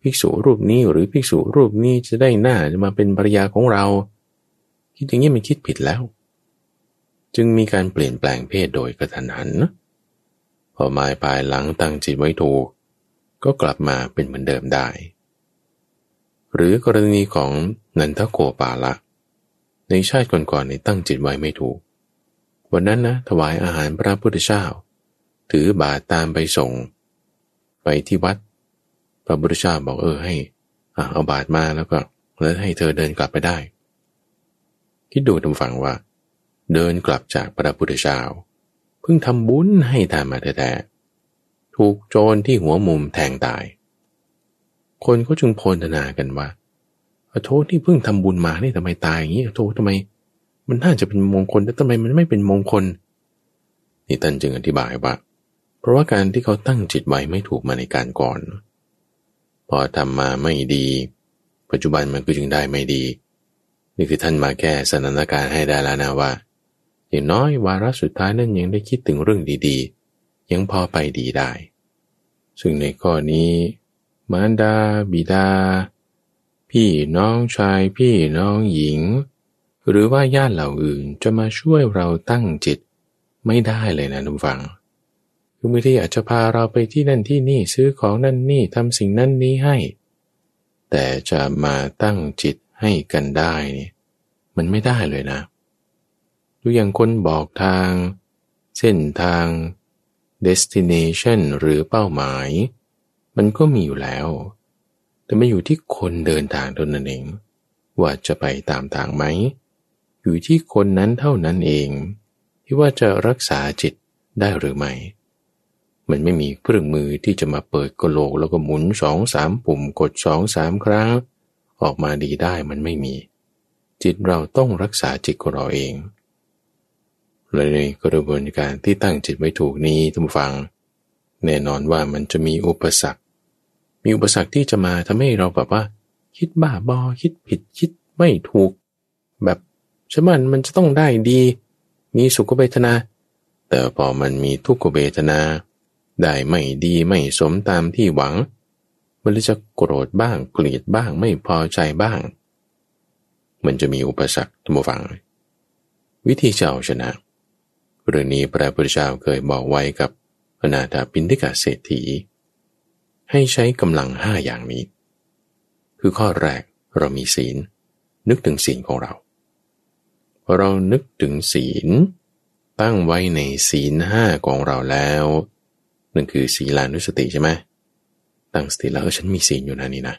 [SPEAKER 1] ภิกษุรูปนี้หรือภิกษุรูปนี้จะได้หน้าจะมาเป็นภรรยาของเรา คิดอย่างนี้มันคิดผิดแล้ว จึงมีการเปลี่ยนแปลงเพศโดยกระทันหันพอมายปลายหลังตั้งจิตไว้ถูก ก็กลับมาเป็นเหมือนเดิมได้ หรือกรณีของนันทโกปาละ ในชาติก่อนๆในตั้งจิตไว้ไม่ถูก วันนั้นนะถวายอาหารพระพุทธเจ้า ถือบาตรตามไปส่ง ไปที่วัด พระพุทธเจ้าบอกเออให้เอาบาตรมาแล้วก็แล้วให้เธอเดินกลับไปได้ คิดดูทุกฝังว่า เดินกลับจากพระพุทธเจ้าเพิ่งทำบุญให้ทานมาแท้ๆถูกโจรที่หัวมุมแทงตาย คนก็จึงโพลนากันว่าโทษที่เพิ่งทำบุญมานี่ทำไมตายอย่างนี้โทษทำไม มันน่าจะเป็นมงคลแต่ทำไมมันไม่เป็นมงคลนี่ท่านจึงอธิบายว่า เพราะว่าการที่เขาตั้งจิตไว้ไม่ถูกมาในการก่อน พอทำมาไม่ดี ปัจจุบันมันก็จึงได้ไม่ดี นี่คือท่านมาแก้สถานการณ์ให้ได้แล้วนะว่า อย่างน้อยวาระสุดท้ายนั้นยังได้คิดถึงเรื่องดีๆ ยังพอไปดีได้ ซึ่งในข้อนี้ มารดา บิดา พี่น้องชาย พี่น้องหญิง หรือว่าญาติเหล่าอื่นจะมาช่วยเราตั้งจิตไม่ได้เลยนะทุกฝัง คือบางทีอาจจะพาเราไปที่นั่นที่นี่ซื้อของนั่นนี่ทำสิ่งนั้นนี้ให้ แต่จะมาตั้งจิตให้กันได้นี่มันไม่ได้เลยนะดูอย่างคนบอกทาง เส้นทาง destination หรือเป้าหมาย มันก็มีอยู่แล้ว แต่ไม่อยู่ที่คนเดินทางตนนั่นเองว่าจะไปตามทางไหม อยู่ที่คนนั้นเท่านั้นเอง ที่ว่าจะรักษาจิตได้หรือไม่ มันไม่มีเครื่องมือที่จะมาเปิดกระโหลกแล้วก็หมุนสองสามปุ่มกดสองสามครั้ง ออกมาดีได้มันไม่มี จิตเราต้องรักษาจิตของเราเองและในกระบวนการที่ตั้งจิตไว้ถูกนี้ท่านฟัง แน่นอนว่ามันจะมีอุปสรรค มีอุปสรรคที่จะมาทำให้เราแบบว่า คิดบ้าบอคิดผิดคิดไม่ถูก แบบ ฉันมันมันจะต้องได้ดี มีสุขเวทนา แต่พอมันมีทุกขเวทนา ได้ไม่ดีไม่สมตามที่หวัง มันจะโกรธบ้างเกลียดบ้างไม่พอใจบ้าง มันจะมีอุปสรรคทุกฝังวิธีจะเอาชนะเรื่องนี้พระพุทธเจ้าเคยบอกไว้กับอนาถาปินทิกาเศรษฐี ให้ใช้กำลังห้าอย่างนี้ คือข้อแรกเรามีศีล นึกถึงศีลของเรา เรานึกถึงศีล ตั้งไว้ในศีลห้าของเราแล้วนั่นคือศีลานุสติใช่ไหมตั้งสติแล้วฉันมีศีลอยู่นะนี่นะ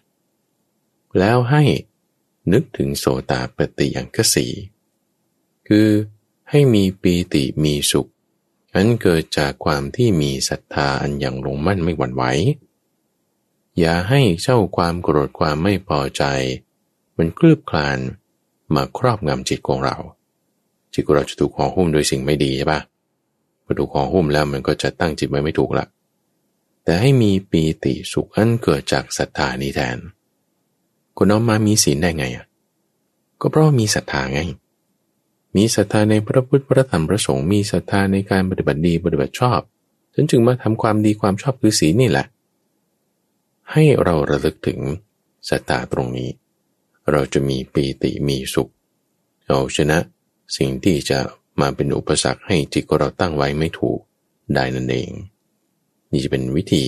[SPEAKER 1] แล้วให้นึกถึงโสตาปฏิยังกสีคือให้มีปีติมีสุขอันเกิดจากความที่มีศรัทธาอันยังลงมั่นไม่หวั่นไหว อย่าให้เจ้าความโกรธความไม่พอใจ มันคลืบคลานมาครอบงำจิตของเรา จิตของเราจะถูกห่อหุ้มโดยสิ่งไม่ดีใช่ปะพอถูกห่อหุ้มแล้วมันก็จะตั้งจิตไว้ไม่ถูกละแต่ให้มีปีติสุขอันเกิดจากศรัทธานี้แทนคนเอามามีศีลได้ไงอะก็เพราะมีศรัทธาไง มีศรัทธาในพระพุทธพระธรรมพระสงฆ์มีศรัทธาในการปฏิบัติดีปฏิบัติชอบฉันจึงมาทำความดีความชอบคือศีลนี่แหละ ให้เราระลึกถึงศรัทธาตรงนี้ เราจะมีปีติมีสุข เอาชนะ สิ่งที่จะมาเป็นอุปสรรคให้จิตของเราตั้งไว้ไม่ถูกได้นั่นเอง นี่จะเป็นวิธี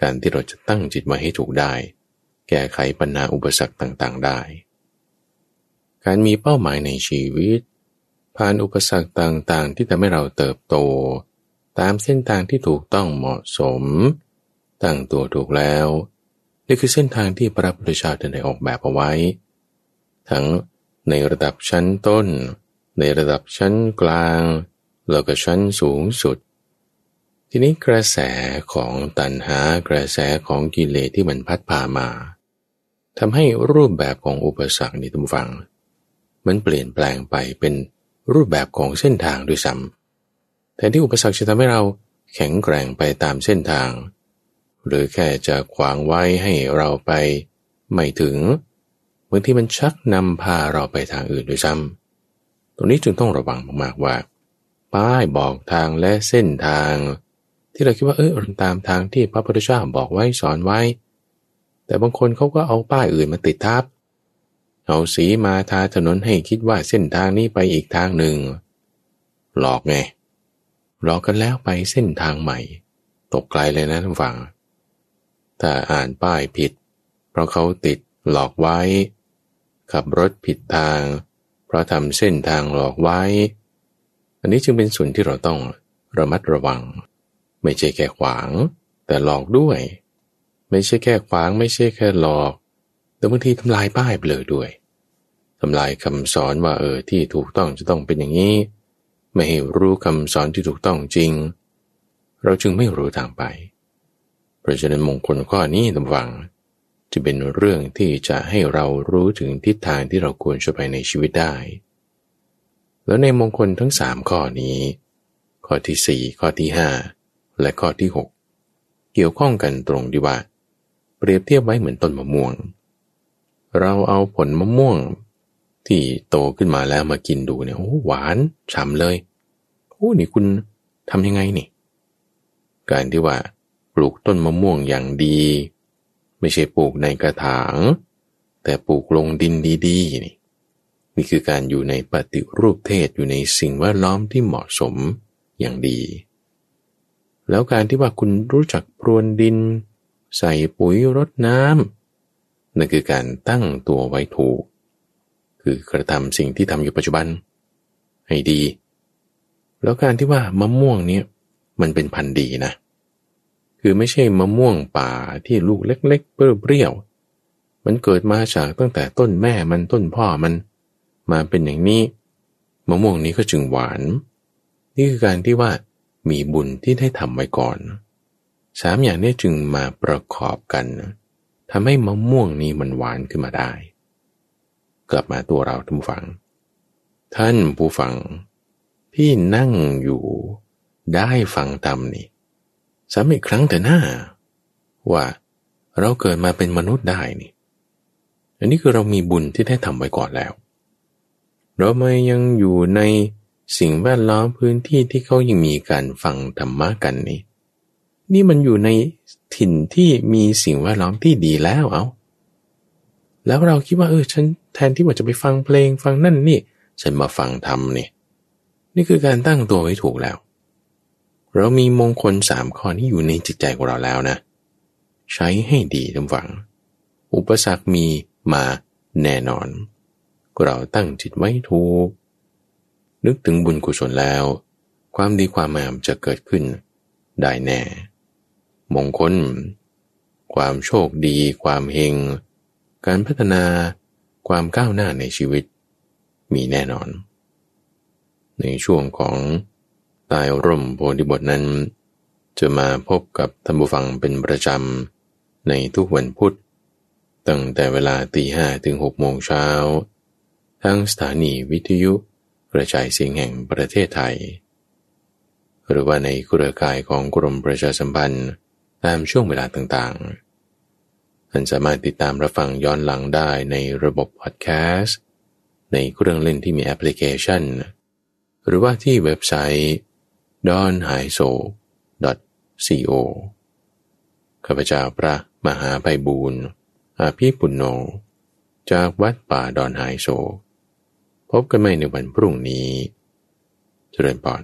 [SPEAKER 1] การที่เราจะตั้งจิตไว้ให้ถูกได้ แก้ไขปัญหาอุปสรรคต่างๆได้ การมีเป้าหมายในชีวิต ผ่านอุปสรรคต่างๆ ที่ทำให้เราเติบโต ตามเส้นทางที่ถูกต้องเหมาะสม ตั้งตัวถูกแล้ว นี่คือเส้นทางที่พระพุทธเจ้าได้ออกแบบเอาไว้ ทั้งในระดับชั้นต้น ในระดับชั้นกลางแล้วก็ชั้นสูงสุด ทีนี้กระแสของตัณหากระแสของกิเลสที่มันพัดพามาทำให้รูปแบบของอุปสรรคนี่ทุกฝัง มันเปลี่ยนแปลงไปเป็นรูปแบบของเส้นทางด้วยซ้ำแต่ที่อุปสรรคจะทำให้เราแข็งแกร่งไปตามเส้นทาง หรือแค่จะขวางไว้ให้เราไปไม่ถึงบางทีมันชักนำพาเราไปทางอื่นด้วยซ้ำ ตรงนี้จึงต้องระวังมากๆว่า ป้ายบอกทางและเส้นทาง ที่เราคิดว่าเออตามทางที่พระพุทธเจ้าบอกไว้สอนไว้ แต่บางคนเขาก็เอาป้ายอื่นมาติดทับเอาสีมาทาถนนให้คิดว่าเส้นทางนี้ไปอีกทางหนึ่ง หลอกไงหลอกกันแล้วไปเส้นทางใหม่ ตกไกลเลยนะท่านฟังถ้าอ่านป้ายผิด เพราะเขาติดหลอกไว้ ขับรถผิดทาง ราะทำเส้นทางหลอกไว้ อันนี้จึงเป็นส่วนที่เราต้องระมัดระวัง ไม่ใช่แค่ขวาง แต่หลอกด้วย ไม่ใช่แค่ขวาง ไม่ใช่แค่หลอก แต่บางทีทำลายป้ายไปเลยด้วยทำลายคำสอนว่าเออที่ถูกต้องจะต้องเป็นอย่างนี้ ไม่ให้รู้คำสอนที่ถูกต้องจริง เราจึงไม่รู้ทางไป เพราะฉะนั้นมงคลข้อนี้ตำวัง จะเป็นเรื่องที่จะให้เรารู้ถึงทิศทางที่เราควรจะไปในชีวิตได้ แล้วในมงคลทั้งสามข้อนี้ ข้อที่สี่ข้อที่ห้าและข้อที่6เกี่ยวข้องกันตรงที่ว่า เปรียบเทียบไว้เหมือนต้นมะม่วง เราเอาผลมะม่วง ที่โตขึ้นมาแล้วมากินดูเนี่ยโอ้หวานฉ่ำเลยโอ้นี่คุณทำยังไงนี่ การที่ว่าปลูกต้นมะม่วงอย่างดี ไม่ใช่ปลูกในกระถาง แต่ปลูกลงดินดีๆนี่นี่คือการอยู่ในปฏิรูปเทศอยู่ในสิ่งแวดล้อมที่เหมาะสมอย่างดี แล้วการที่ว่าคุณรู้จักพรวนดิน ใส่ปุ๋ยรดน้ำนั่นคือการตั้งตัวไว้ถูก คือกระทำสิ่งที่ทำอยู่ปัจจุบัน ให้ดี แล้วการที่ว่ามะม่วงเนี่ยมันเป็นพันธุ์ดีนะ คือไม่ใช่มะม่วงป่าที่ลูกเล็ก ๆ เปรี้ยวๆมันเกิดมาจากตั้งแต่ต้นแม่มันต้นพ่อมันมาเป็นอย่างนี้มะม่วงนี้ก็จึงหวาน นี่คือการที่ว่ามีบุญที่ได้ทำไว้ก่อนสามอย่างนี้จึงมาประกอบกันทำให้มะม่วงนี้มันหวานขึ้นมาได้ กลับมาตัวเราท่านผู้ฟัง ท่านผู้ฟังที่นั่งอยู่ได้ฟังธรรมนี่ ซ้ำอีกครั้งแต่หน้า ว่าเราเกิดมาเป็นมนุษย์ได้นี่ อันนี้คือเรามีบุญที่ได้ทำไว้ก่อนแล้ว เราไม่ยังอยู่ในสิ่งแวดล้อมพื้นที่ที่เขายังมีการฟังธรรมะกันนี่ นี่มันอยู่ในถิ่นที่มีสิ่งแวดล้อมที่ดีแล้วเอา แล้วเราคิดว่าเออฉันแทนที่ว่าจะไปฟังเพลงฟังนั่นนี่ ฉันมาฟังธรรมนี่ นี่คือการตั้งตัวไว้ถูกแล้ว เรามีมงคลสามข้อที่อยู่ในจิตใจของเราแล้วนะ ใช้ให้ดีทุกฝัง อุปสรรคมีมาแน่นอน เราตั้งจิตไว้ถูก นึกถึงบุญกุศลแล้ว ความดีความงามจะเกิดขึ้น ได้แน่ มงคล ความโชคดี ความเฮง การพัฒนาความก้าวหน้าในชีวิต มีแน่นอน ในช่วงของ ตายร่มโพธิบทนั้น จะมาพบกับท่านผู้ฟังเป็นประจำ ในทุกวันพุธ ตั้งแต่เวลาตีห้ถึงหกโมงเช้า ทั้งสถานีวิทยุกระจายเสียงแห่งประเทศไทย หรือว่าในเครือข่ายของกรมประชาสัมพันธ์ตามช่วงเวลาต่างๆท่านสามารถติดตามรับฟังย้อนหลังได้ในระบบพอดแคสต์ในเครื่องเล่นที่มีแอปพลิเคชัน หรือว่าที่เว็บไซต์ d o n h a i s o co ข้าพเจ้าพระมหาไพบูรณ์อาภีปุณโญจากวัดป่าดอนไฮโซ พบกันใหม่ในวันพรุ่งนี้ เจริญพร